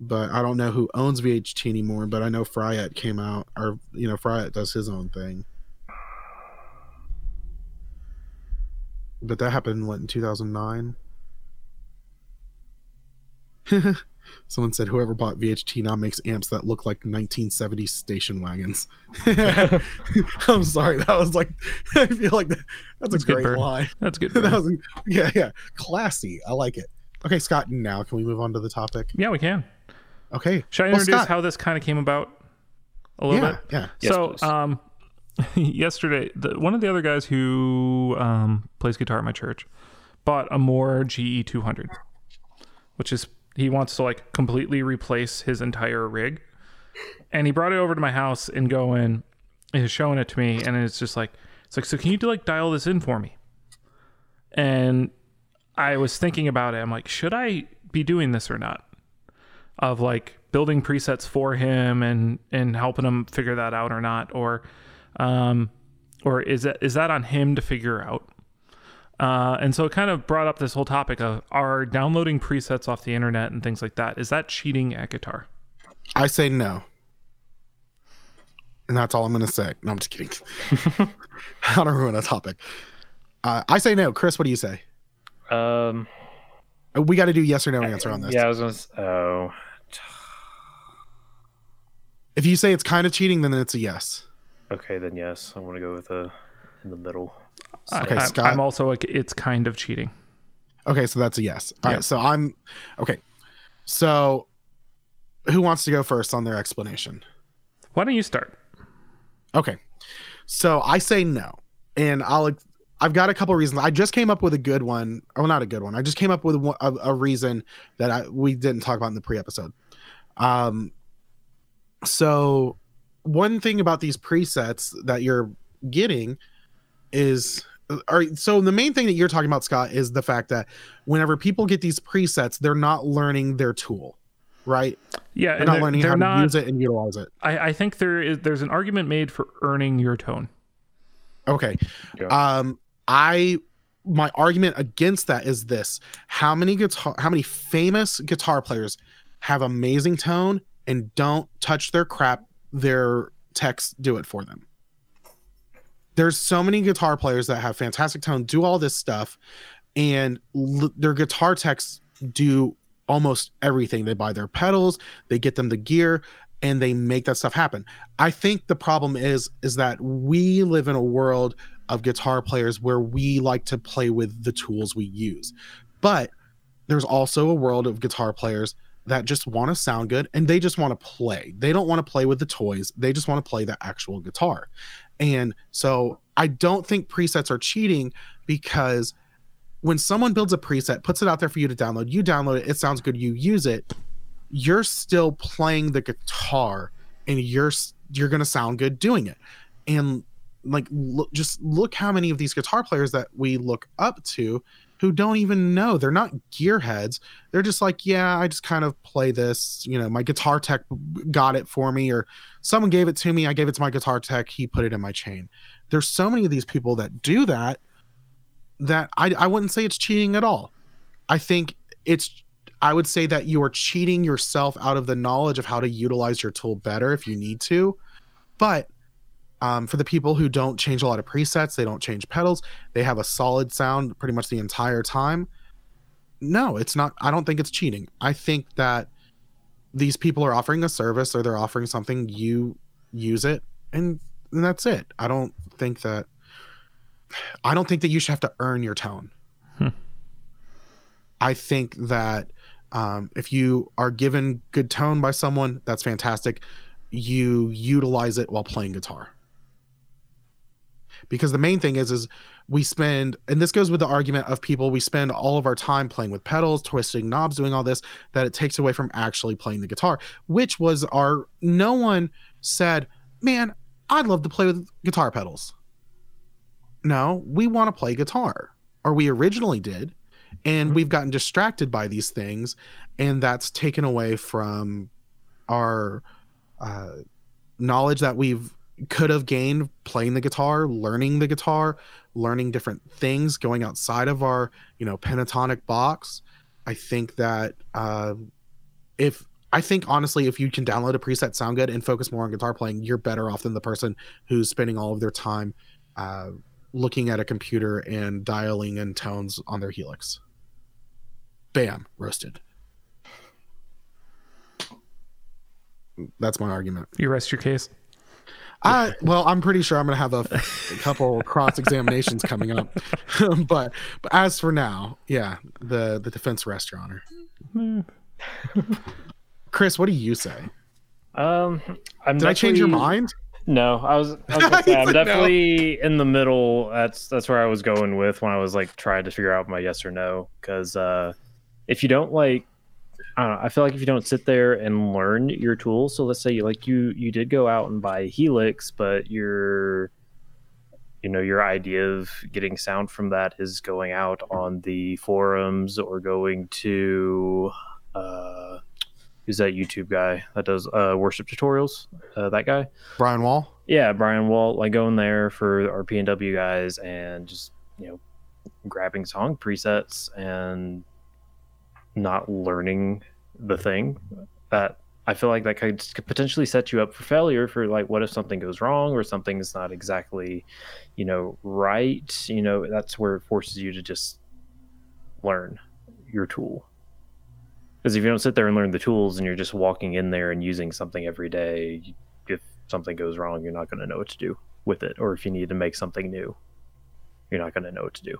but I don't know who owns VHT anymore. But I know Fryette came out, or you know, Fryette does his own thing. But that happened what in two thousand nine. [laughs] Someone said whoever bought VHT now makes amps that look like 1970s station wagons. [laughs] I'm sorry, that was like [laughs] I feel like that, that's, That's a great burn. line. That's good. [laughs] that was yeah, yeah, classy. I like it. Okay, Scott. Now can we move on to the topic? yeah, we can. Okay. Should I Well, introduce Scott- how this kind of came about? A little Yeah, bit. yeah. Yes, so, please. um, yesterday, the, one of the other guys who um, plays guitar at my church bought a Mooer GE 200, which is he wants to like completely replace his entire rig, and he brought it over to my house and going, and he's showing it to me, and it's just like It's like, so can you do like dial this in for me? And I was thinking about it. I'm like, should I be doing this or not? Of like building presets for him and and helping him figure that out or not, or um, or is that is that on him to figure out? Uh, and so it kind of brought up this whole topic of are downloading presets off the internet and things like that. Is that cheating at guitar? I say no. And that's all I'm going to say. No, I'm just kidding. [laughs] I don't ruin a topic. Uh, I say no. Chris, what do you say? Um, Uh, We got to do yes or no answer on this. yeah, I was gonna. s- Oh, If you say it's kind of cheating, then it's a yes. okay, then yes, I'm gonna go with a in the middle. Okay, I'm, Scott. I'm also like, it's kind of cheating. Okay, so that's a yes. All right, so I'm okay. So who wants to go first on their explanation? Why don't you start? Okay. So I say no. And I'll I've got a couple reasons. I just came up with a good one. Oh, not a good one. I just came up with a, a reason that I we didn't talk about in the pre-episode. Um so one thing about these presets that you're getting is all right so the main thing that you're talking about Scott is the fact that whenever people get these presets they're not learning their tool, right? Yeah, They're and not they're, learning they're how not, to use it and utilize it. I, I think there is there's an argument made for earning your tone. Okay. Yeah. Um I my argument against that is this. How many guitar how many famous guitar players have amazing tone and don't touch their crap their techs do it for them. There's so many guitar players that have fantastic tone, do all this stuff and l- their guitar techs do almost everything. They buy their pedals, they get them the gear and they make that stuff happen. I think the problem is is that we live in a world of guitar players where we like to play with the tools we use. But there's also a world of guitar players that just want to sound good and they just want to play. They don't want to play with the toys. They just want to play the actual guitar. And so I don't think presets are cheating because when someone builds a preset, puts it out there for you to download, you download it, it sounds good, you use it, you're still playing the guitar and you're you're going to sound good doing it. And like look, just look how many of these guitar players that we look up to who don't even know. They're not gearheads. They're just like yeah i just kind of play this you know my guitar tech got it for me or someone gave it to me i gave it to my guitar tech he put it in my chain. There's so many of these people that do that that i, I wouldn't say it's cheating at all. I think it's i would say that you are cheating yourself out of the knowledge of how to utilize your tool better if you need to. But um, for the people who don't change a lot of presets, they don't change pedals, they have a solid sound pretty much the entire time. No, it's not. I don't think it's cheating. I think that these people are offering a service or they're offering something, you use it, and, and that's it. I don't think that. I don't think that you should have to earn your tone. Hmm. I think that um, if you are given good tone by someone, that's fantastic. You utilize it while playing guitar because the main thing is is we spend and this goes with the argument of people we spend all of our time playing with pedals twisting knobs doing all this that it takes away from actually playing the guitar which was our no one said man i'd love to play with guitar pedals. No we want to play guitar or we originally did and we've gotten distracted by these things and that's taken away from our uh, knowledge that we've could have gained playing the guitar, learning the guitar, learning different things, going outside of our, you know, pentatonic box. I think that uh, if I think honestly, if you can download a preset, sound good, and focus more on guitar playing, you're better off than the person who's spending all of their time uh, looking at a computer and dialing in tones on their Helix. Bam, roasted. That's my argument. You rest your case. I well, I'm pretty sure I'm gonna have a, a couple [laughs] cross examinations coming up, [laughs] but but as for now, yeah, the the defense rests your honor. [laughs] Chris, what do you say? Um, I'm Did I change your mind? No, I was. I was gonna say, I'm said no. definitely in the middle. That's that's where I was going with when I was like trying to figure out my yes or no. Because uh, if you don't like, I don't know. I feel like if you don't sit there and learn your tools. So let's say you like you you did go out and buy Helix, but you're you know your idea of getting sound from that is going out on the forums or going to uh who's that youtube guy that does uh worship tutorials uh, that guy Brian Wahl. yeah brian Wahl. like going there for our pnw guys and just you know grabbing song presets and not learning the thing that i feel like that could potentially set you up for failure for like what if something goes wrong or something's not exactly you know right you know that's where it forces you to just learn your tool. Because if you don't sit there and learn the tools and you're just walking in there and using something every day if something goes wrong you're not going to know what to do with it or if you need to make something new you're not going to know what to do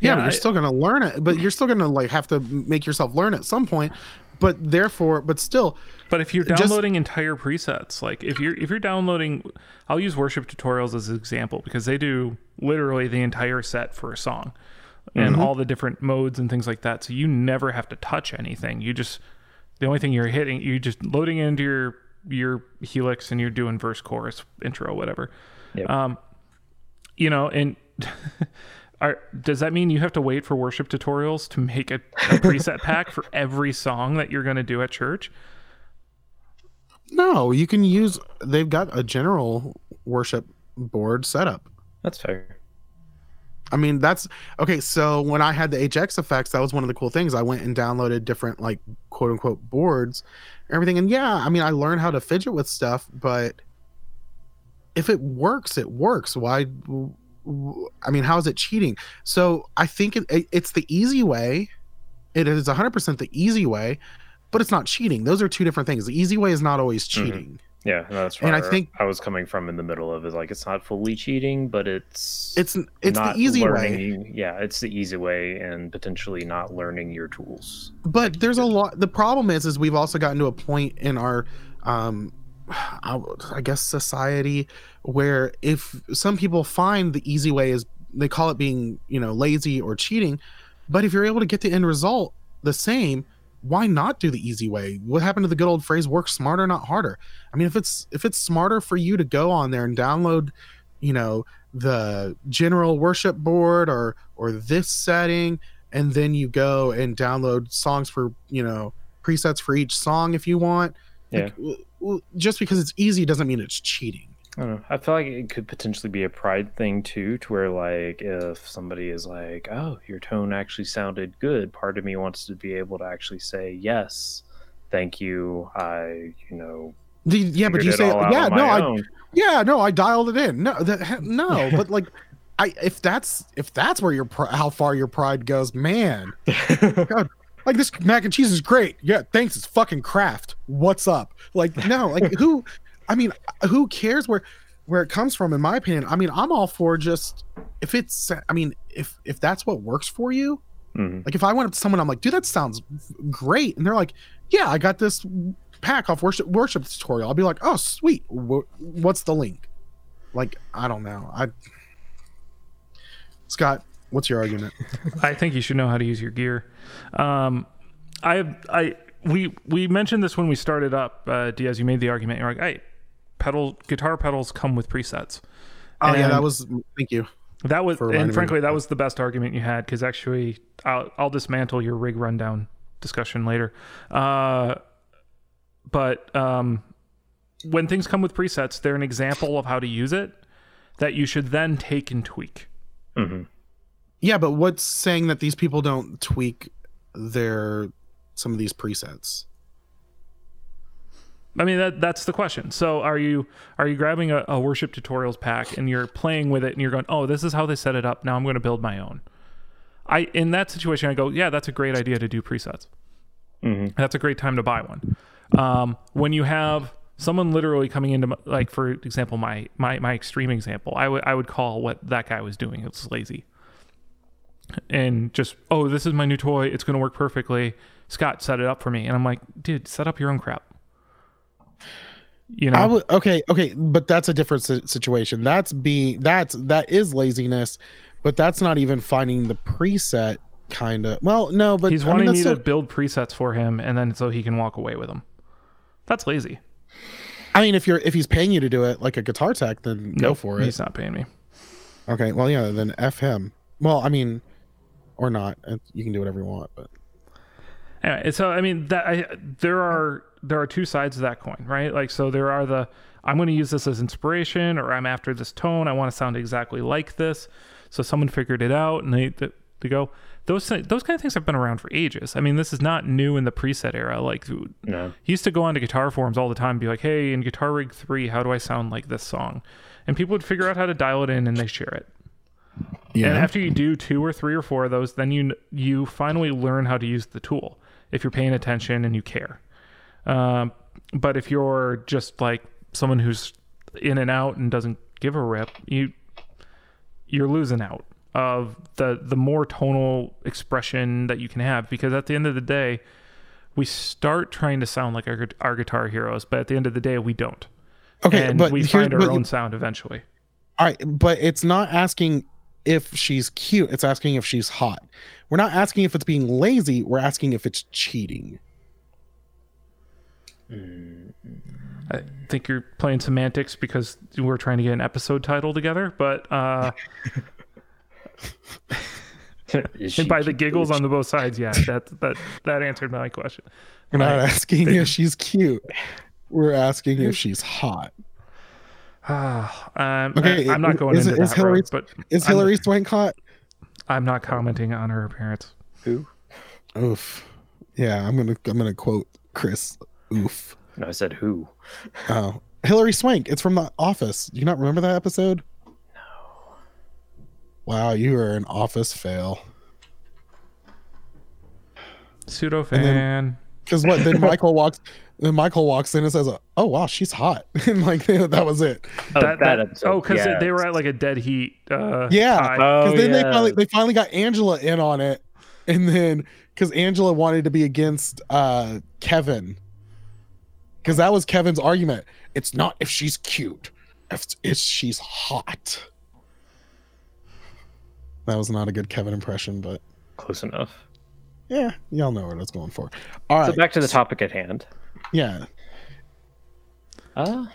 Yeah, Yeah, you're I- still gonna learn it, but you're still gonna like have to make yourself learn at some point. But therefore, but still, But if you're Just- downloading entire presets, like if you're if you're downloading, I'll use worship tutorials as an example because they do literally the entire set for a song and all the different modes and things like that. So you never have to touch anything. You just the only thing you're hitting, you're just loading into your your helix and you're doing verse, chorus, intro, whatever. Yep. Um, you know, and [laughs] are, does that mean you have to wait for worship tutorials to make a, a preset pack for every song that you're going to do at church? no, you can use. They've got a general worship board setup. that's fair I mean, that's okay. So when I had the HX effects, that was one of the cool things. I went and downloaded different like quote unquote boards, and everything. And yeah, I mean, I learned how to fidget with stuff, but if it works, it works. Why? I mean, how is it cheating? So I think it, it, it's the easy way. It is 100% the easy way, but it's not cheating. Those are two different things. The easy way is not always cheating. yeah that's right. And I think- i was coming from in the middle of is like it's not fully cheating but it's It's it's the not easy way. Yeah, it's the easy way and potentially not learning your tools. but there's a lot the problem is is we've also gotten to a point in our um I, I guess society where if some people find the easy way is they call it being you know lazy or cheating but if you're able to get the end result the same why not do the easy way what happened to the good old phrase work smarter not harder i mean if it's if it's smarter for you to go on there and download you know the general worship board or or this setting and then you go and download songs for you know presets for each song if you want Yeah. Like, just because it's easy doesn't mean it's cheating I don't know. I feel like it could potentially be a pride thing too, to where like if somebody is like, "Oh, your tone actually sounded good," part of me wants to be able to actually say, "Yes, thank you." I, you know, the, yeah but you say yeah no i own." yeah no i dialed it in no that, no [laughs] but like i if that's if that's where your how far your pride goes man [laughs] God, like this mac and cheese is great. Yeah thanks. It's fucking Kraft what's up? Like no like [laughs] who i mean who cares where where it comes from in my opinion? I mean i'm all for just if it's i mean if if that's what works for you Mhm. like if i went up to someone i'm like dude that sounds great. And they're like yeah i got this pack off worship worship tutorial. I'll be like oh sweet. Wh- what's the link? Like i don't know. I scott what's your argument [laughs] I think you should know how to use your gear. Um, I, I, we, we mentioned this when we started up. Uh, Diaz, you made the argument. You're like, "Hey, pedal guitar pedals come with presets." oh yeah that was thank you That was, and frankly, that was the best argument you had because actually, I'll, I'll dismantle your rig rundown discussion later. Uh, but um, when things come with presets, they're an example of how to use it that you should then take and tweak. Mhm. Yeah but what's saying that these people don't tweak their some of these presets I mean that that's the question. So are you are you grabbing a, a worship tutorials pack and you're playing with it and you're going, oh, this is how they set it up. Now I'm going to build my own. I in that situation I go, yeah, that's a great idea to do presets. Mhm. That's a great time to buy one. Um, when you have someone literally coming into my, like for example my my my extreme example, I would I would call what that guy was doing. It was lazy. And just oh, this is my new toy. It's going to work perfectly. Scott set it up for me, and I'm like, dude, set up your own crap. You know, I okay, okay, but that's a different si- situation. That's being that's that is laziness, but that's not even finding the preset kind of. Well, no, but he's I wanting that's me still- to build presets for him, and then so he can walk away with them. That's lazy. I mean, if you're if he's paying you to do it like a guitar tech, then go for it. He's not paying me. Okay, well, yeah, then f him. Well, I mean, or not. You can do whatever you want, but Anyway, so I mean that I there are there are two sides of that coin, right? Like so there are the I'm going to use this as inspiration or I'm after this tone, I want to sound exactly like this. So someone figured it out and they they, they go those those kind of things have been around for ages. I mean, this is not new in the preset era. Like No. he used to go onto guitar forums all the time and be like, "Hey, in Guitar Rig 3, how do I sound like this song?" And people would figure out how to dial it in and they share it. And after you do two or three or four of those, then you you finally learn how to use the tool if you're paying attention and you care. Um, but if you're just like someone who's in and out and doesn't give a rip, you you're losing out of the the more tonal expression that you can have because at the end of the day, we start trying to sound like our, our guitar heroes, but at the end of the day, we don't. okay, and but we find our own sound eventually. All right, but it's not asking if she's cute. It's asking if she's hot. We're not asking if it's being lazy. We're asking if it's cheating. I think you're playing semantics because we're trying to get an episode title together, but uh, [laughs] and by the cute? giggles on the [laughs] both sides, yeah, that that that answered my question. We're not asking if she's cute. We're asking if [laughs] she's hot. [sighs] um, Okay, I, am not going is- into is that Hillary- road, but Is I'm- Hilary Swank hot? I'm not commenting on her appearance. Who? Oof. Yeah, I'm gonna I'm gonna quote Chris. Oof. No, I said who. Oh, Hilary Swank. It's from The Office. Do you not remember that episode? No. Wow, you are an Office fail. Pseudo fan. Because what? Then [laughs] Michael walks. Then Michael walks in and says, "Oh wow, she's hot," [laughs] and like that was it. Oh, that, that, episode. oh, because yeah. they were at like a dead heat. Uh, Yeah. tie. Oh, Because then they finally they finally got Angela in on it, and then because Angela wanted to be against uh Kevin, because that was Kevin's argument. It's not if she's cute, if it's she's hot. That was not a good Kevin impression, but Close enough. yeah, y'all know what I was going for. All right, So back to the topic at hand. Yeah. Uh,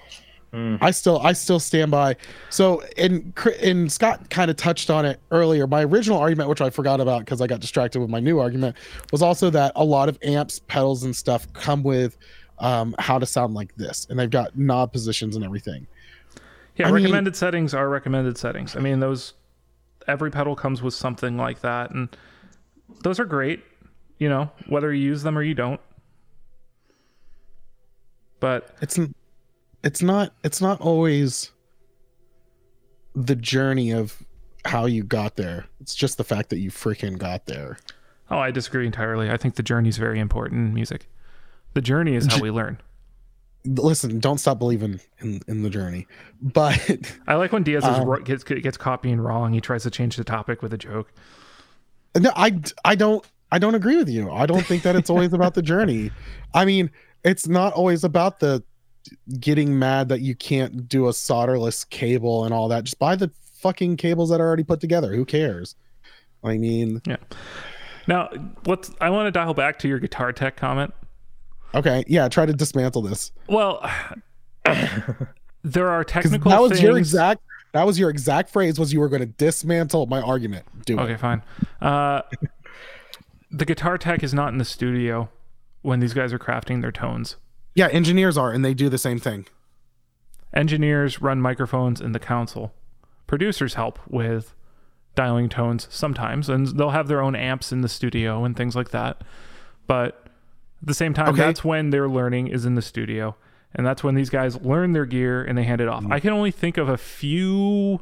I still I still stand by. So and Cr- and Scott kind of touched on it earlier. My original argument, which I forgot about because I got distracted with my new argument, was also that a lot of amps, pedals, and stuff come with um, how to sound like this, and they've got knob positions and everything. Yeah, I mean- recommended settings are recommended settings. I mean, those every pedal comes with something like that, and those are great. You know, whether you use them or you don't. But It's it's not it's not always the journey of how you got there. It's just the fact that you freaking got there. oh, I disagree entirely. I think the journey is very important in music. The journey is how we learn. Listen, don't stop believing in in the journey, but. [laughs] I like when Diaz is Um, gets gets being wrong. He tries to change the topic with a joke. No, I I don't I don't agree with you. I don't think that it's always about the journey. I mean, it's not always about the getting mad that you can't do a solderless cable and all that. Just buy the fucking cables that are already put together. Who cares? I mean, Yeah. Now, let's. I want to dial back to your guitar tech comment. okay, yeah, try to dismantle this. Well, [coughs] there are technical that was things. your exact that was your exact phrase was you were going to dismantle my argument. Do Okay, it. fine. Uh, [laughs] the guitar tech is not in the studio when these guys are crafting their tones. Yeah, engineers are and they do the same thing. Engineers run microphones in the console. Producers help with dialing tones sometimes, and they'll have their own amps in the studio and things like that. But at the same time, Okay. that's when their learning is in the studio. And that's when these guys learn their gear and they hand it off. Mm-hmm. I can only think of a few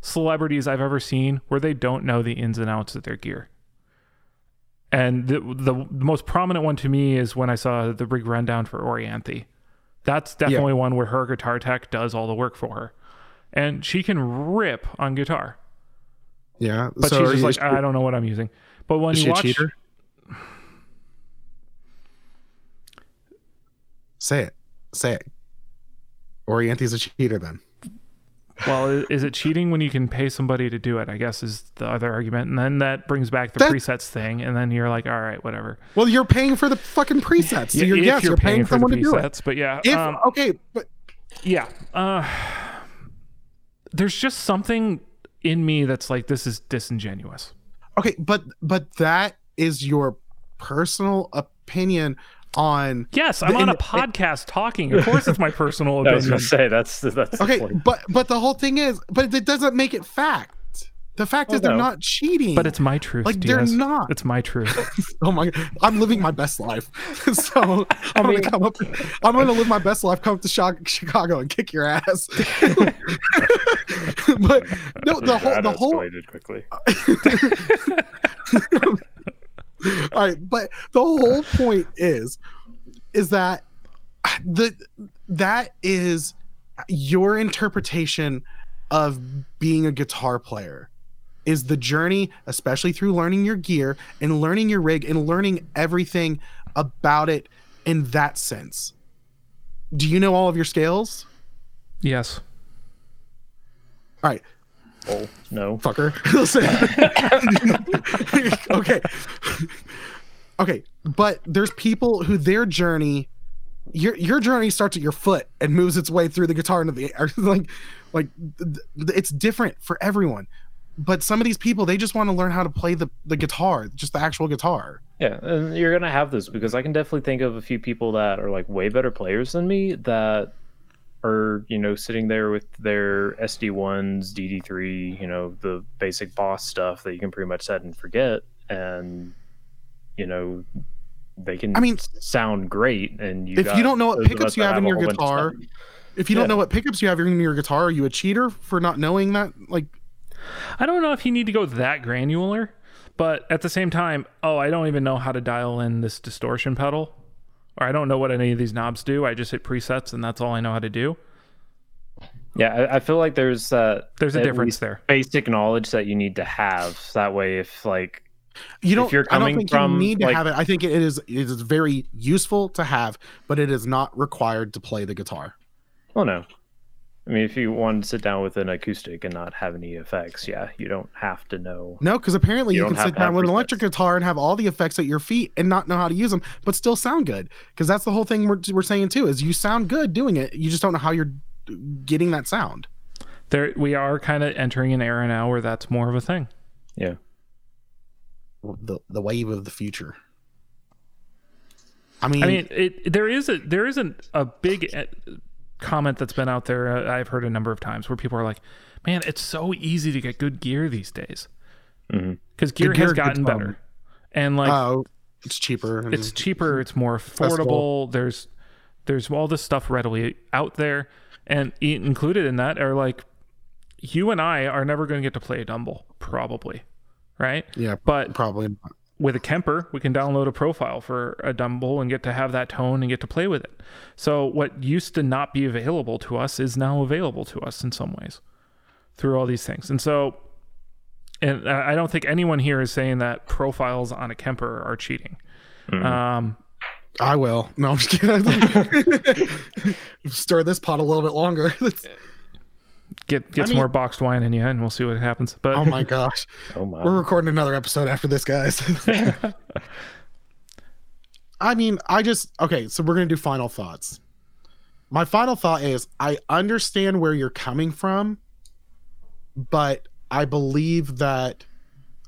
celebrities I've ever seen where they don't know the ins and outs of their gear. And the, the most prominent one to me is when I saw the rig rundown for Orianthi. That's definitely one where her guitar tech does all the work for her. And she can rip on guitar. Yeah, But so she's just like, I don't know what I'm using. But when you watch? [sighs] Say it. Say it. Orianthi's a cheater then. Well, is it cheating when you can pay somebody to do it? I guess is the other argument, and then that brings back the That- presets thing, and then you're like, all right, whatever. Well, you're paying for the fucking presets. So you're, yes, you're paying, for the someone to do it. presets, but yeah, If um, okay, but yeah. Uh, there's just something in me that's like this is disingenuous. Okay, but but that is your personal opinion on Yes, I'm The- on a and- podcast talking. Of course, it's my [laughs] personal I was gonna say that's that's the Okay, point. but but the whole thing is, but it doesn't make it fact. The fact Well, is they're no. not cheating. But it's my truth. Like, they're not. It's my truth. [laughs] oh my god, I'm living my best life. [laughs] so I'm mean- gonna come up. I'm gonna live my best life. Come up to Chicago and kick your ass. but no, the whole the whole escalated quickly. [laughs] all right but the whole point is is that the that is your interpretation of being a guitar player is the journey especially through learning your gear and learning your rig and learning everything about it in that sense. Do you know all of your scales? Yes. all right Oh no. fucker. [laughs] [laughs] Okay. Okay, but there's people who their journey your your journey starts at your foot and moves its way through the guitar into the air. [laughs] like like th- th- it's different for everyone. But some of these people they just want to learn how to play the the guitar, just the actual guitar. Yeah, and you're gonna have this because I can definitely think of a few people that are like way better players than me that are you know sitting there with their SD ones, DD three, you know the basic boss stuff that you can pretty much set and forget, and you know they can I mean, sound great. And you if got you don't know what pickups you that have in your whole bunch of guitar. If you don't know what pickups you have in your guitar, are you a cheater for not knowing that? Like I don't know if you need to go that granular, but at the same time, oh, I don't even know how to dial in this distortion pedal, or I don't know what any of these knobs do. I just hit presets and that's all I know how to do. Yeah, I, I feel like there's uh, There's a difference there. basic knowledge that you need to have. So that way, if like you don't you're coming I don't coming think from, you need to like- have it. I think it is it is very useful to have, but it is not required to play the guitar. Oh no. I mean, if you want to sit down with an acoustic and not have any effects, yeah, you don't have to know. No, because apparently You you, can sit down with an electric guitar and have all the effects at your feet and not know how to use them, but still sound good. Because that's the whole thing we're, we're saying too is you sound good doing it. You just don't know how you're getting that sound. There, we are kind of entering an era now where that's more of a thing. Yeah. The the wave of the future. I mean, I mean, it there is a there isn't a big uh, comment that's been out there. Uh, I've heard a number of times where people are like, "Man, it's so easy to get good gear these days Mhm. because gear, gear has gotten bum. better, and like oh, it's cheaper. it's cheaper, it's more Accessible. affordable. There's there's all this stuff readily out there, and included in that are like you and I are never going to get to play a Dumble, probably, right? yeah, But probably. Not. With a Kemper, we can download a profile for a Dumble and get to have that tone and get to play with it. So what used to not be available to us is now available to us in some ways through all these things. And so, and I I don't think anyone here is saying that profiles on a Kemper are cheating. Um, I will. No, I'm just kidding. [laughs] Stir this pot a little bit longer. [laughs] That's- get get some mean- more boxed wine in you, and we'll see what happens. But oh my gosh. [laughs] Oh my. We're recording another episode after this, guys. [laughs] I mean, I just okay, so we're gonna do final thoughts. My final thought is I understand where you're coming from, but I believe that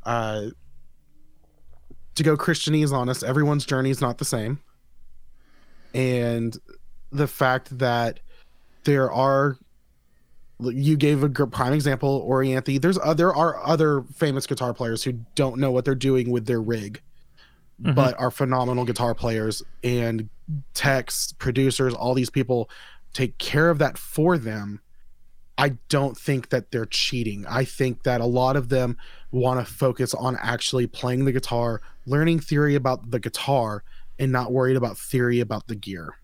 uh to go Christianese honest, everyone's journey is not the same. And the fact that there are you gave a prime example, Orianthi. There's uh, there are other famous guitar players who don't know what they're doing with their rig, Mhm. but are phenomenal guitar players and techs, producers. All these people take care of that for them. I don't think that they're cheating. I think that a lot of them want to focus on actually playing the guitar, learning theory about the guitar, and not worried about theory about the gear.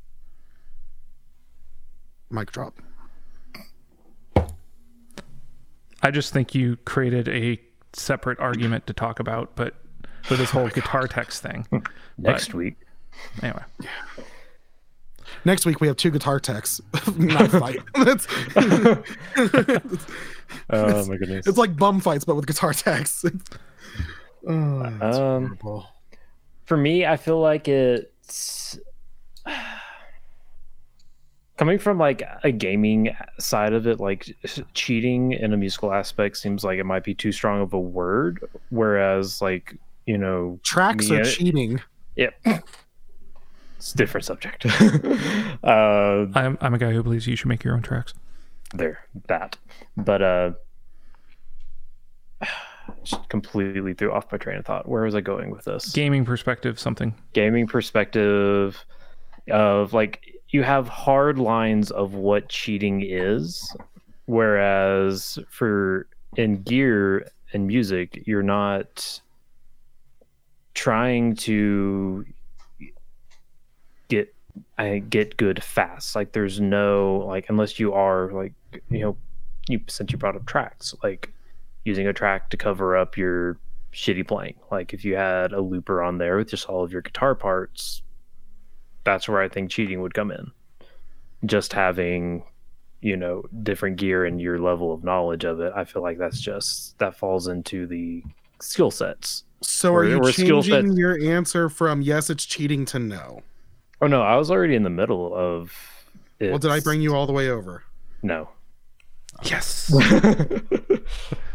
Mic drop. I just think you created a separate argument to talk about, but for this [laughs] whole guitar text thing. Next week. Anyway, Next week we have two guitar techs, [laughs] not [laughs] fight. It's, Oh my goodness. it's like bum fights, but with guitar techs. oh, that's Um, horrible. For me, I feel like it's coming from like a gaming side of it, like cheating in a musical aspect seems like it might be too strong of a word. Whereas, like you know, Tracks me- are cheating. yeah, it's a different subject. [laughs] uh, I'm I'm a guy who believes you should make your own tracks. there that but uh [sighs] just completely threw off my train of thought where was i going with this Gaming perspective, something. gaming perspective of like you have hard lines of what cheating is whereas for in gear and music you're not trying to get I get good fast. Like there's no like unless you are like you know you since you brought up tracks like using a track to cover up your shitty playing. Like if you had a looper on there with just all of your guitar parts, that's where I think cheating would come in. Just having you know different gear and your level of knowledge of it, I feel like that's just that falls into the skill sets. So are Or- you or changing your answer from yes, it's cheating to no? Oh no, I was already in the middle of. Well, did I bring you all the way over? No, Yes. [laughs] [laughs]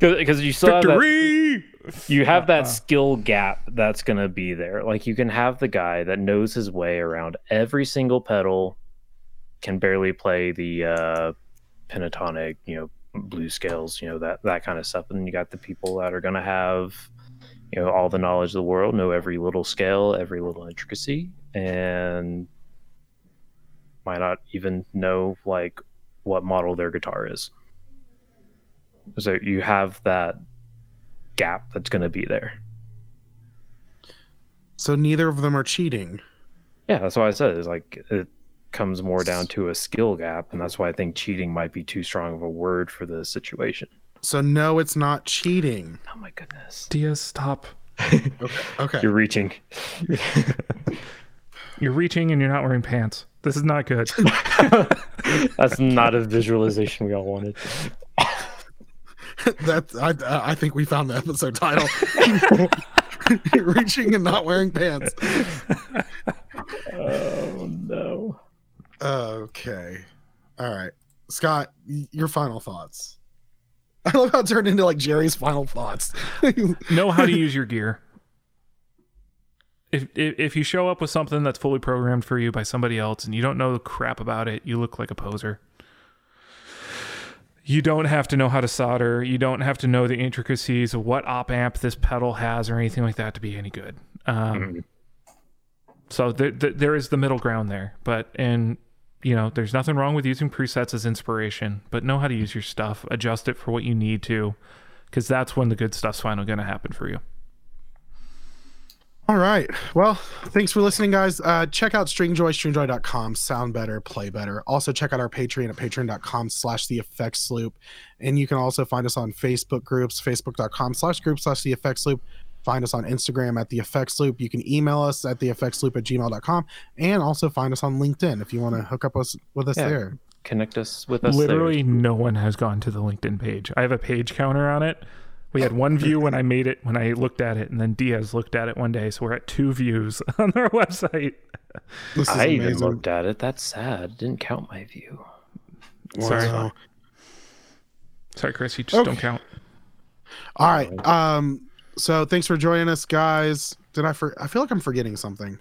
because you still have that, you have that skill gap that's going to be there. Like you can have the guy that knows his way around every single pedal can barely play the uh pentatonic you know blue scales you know that that kind of stuff and you got the people that are going to have you know all the knowledge of the world know every little scale every little intricacy and might not even know like what model their guitar is so you have that gap that's going to be there. So neither of them are cheating. Yeah, that's why I said it's like it comes more down to a skill gap, and that's why I think cheating might be too strong of a word for the situation. So no, it's not cheating. Oh my goodness, Diaz, stop. [laughs] Okay. you're reaching. [laughs] You're reaching and you're not wearing pants. This is not good. [laughs] That's not a visualization we all wanted. [laughs] that I I think we found the episode title. [laughs] Reaching and not wearing pants. Oh no. Okay. All right. Scott, your final thoughts. I love how it turned into like Jerry's final thoughts. know how to use your [laughs] gear. If, if if you show up with something that's fully programmed for you by somebody else and you don't know the crap about it, you look like a poser. You don't have to know how to solder. You don't have to know the intricacies of what op amp this pedal has or anything like that to be any good. Um, So th- th- there is the middle ground there, but and you know there's nothing wrong with using presets as inspiration, but know how to use your stuff, adjust it for what you need to, because that's when the good stuff's finally going to happen for you. All right. Well, thanks for listening, guys. Uh, check out Stringjoy, stringjoy.com. Sound better, play better. Also, check out our Patreon at patreon.com slash the effects loop. And you can also find us on Facebook groups, facebook.com slash group slash the effects loop. Find us on Instagram at the effects loop. You can email us at the effects loop at gmail.com and also find us on LinkedIn if you want to hook up us with us Yeah. there. Connect us with us. there. Literally, no one has gone to the LinkedIn page. I have a page counter on it. We had one view when I made it, when I looked at it, and then Diaz looked at it one day. So we're at two views [laughs] on our website. This is I even looked at it. That's sad. Didn't count my view. Sorry. Wow. Sorry, Chris, you just Okay. don't count. All right. Um. So thanks for joining us, guys. Did I for? I feel like I'm forgetting something.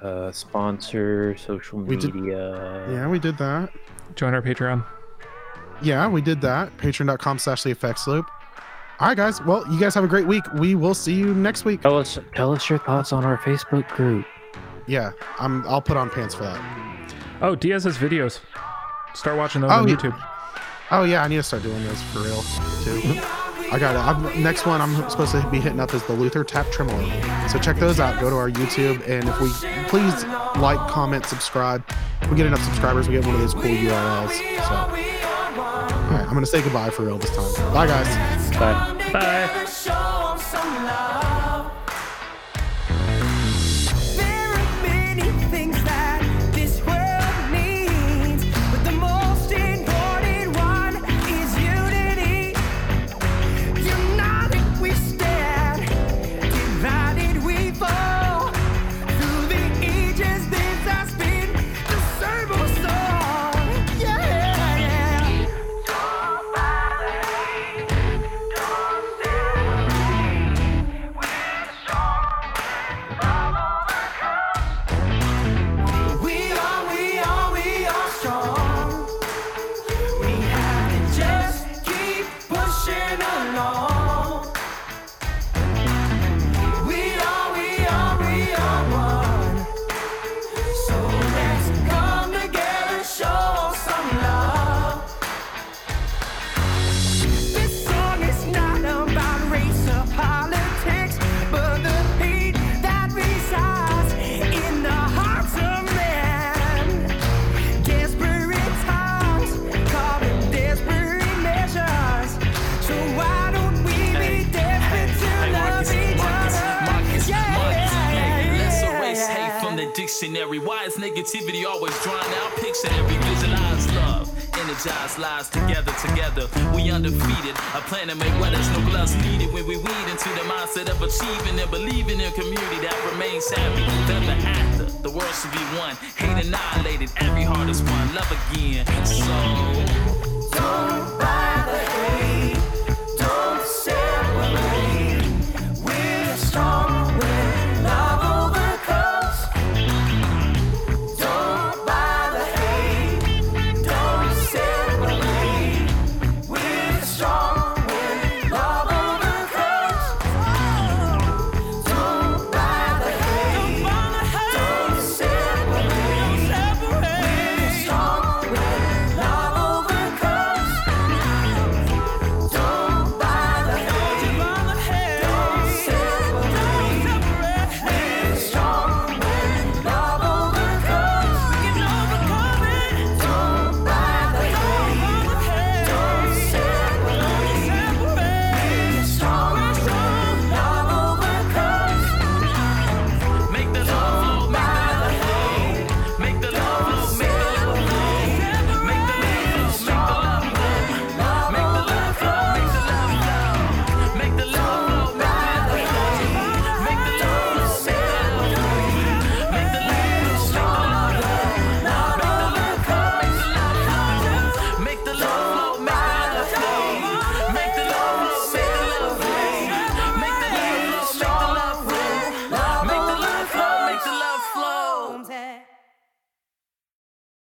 Uh, sponsor, social We did- media. Yeah, we did that. Join our Patreon. Yeah, we did that. Patreon.com slash the effects loop. All right, guys. Well, you guys have a great week. We will see you next week. Tell us, tell us your thoughts on our Facebook group. Yeah, I'm. I'll put on pants for that. Oh, Diaz has videos. Start watching those Oh, on yeah. YouTube. Oh yeah, I need to start doing those for real too. I got it. I'm, next one I'm supposed to be hitting up is the Luther Tap Tremolo. So check those out. Go to our YouTube, and if we please like, comment, subscribe. If we get enough subscribers, we get one of those cool URLs. So, all right, I'm gonna say goodbye for real this time. Bye, guys. Bye. Bye. Negativity always drawn out. Picture every visualized love. Energized lives together, together. We undefeated. A plan to make weathers, no gloves needed. When we weed into the mindset of achieving and believing in a community that remains happy. Never after. The world should be one. Hate annihilated. Every heart is one. Love again. So. Don't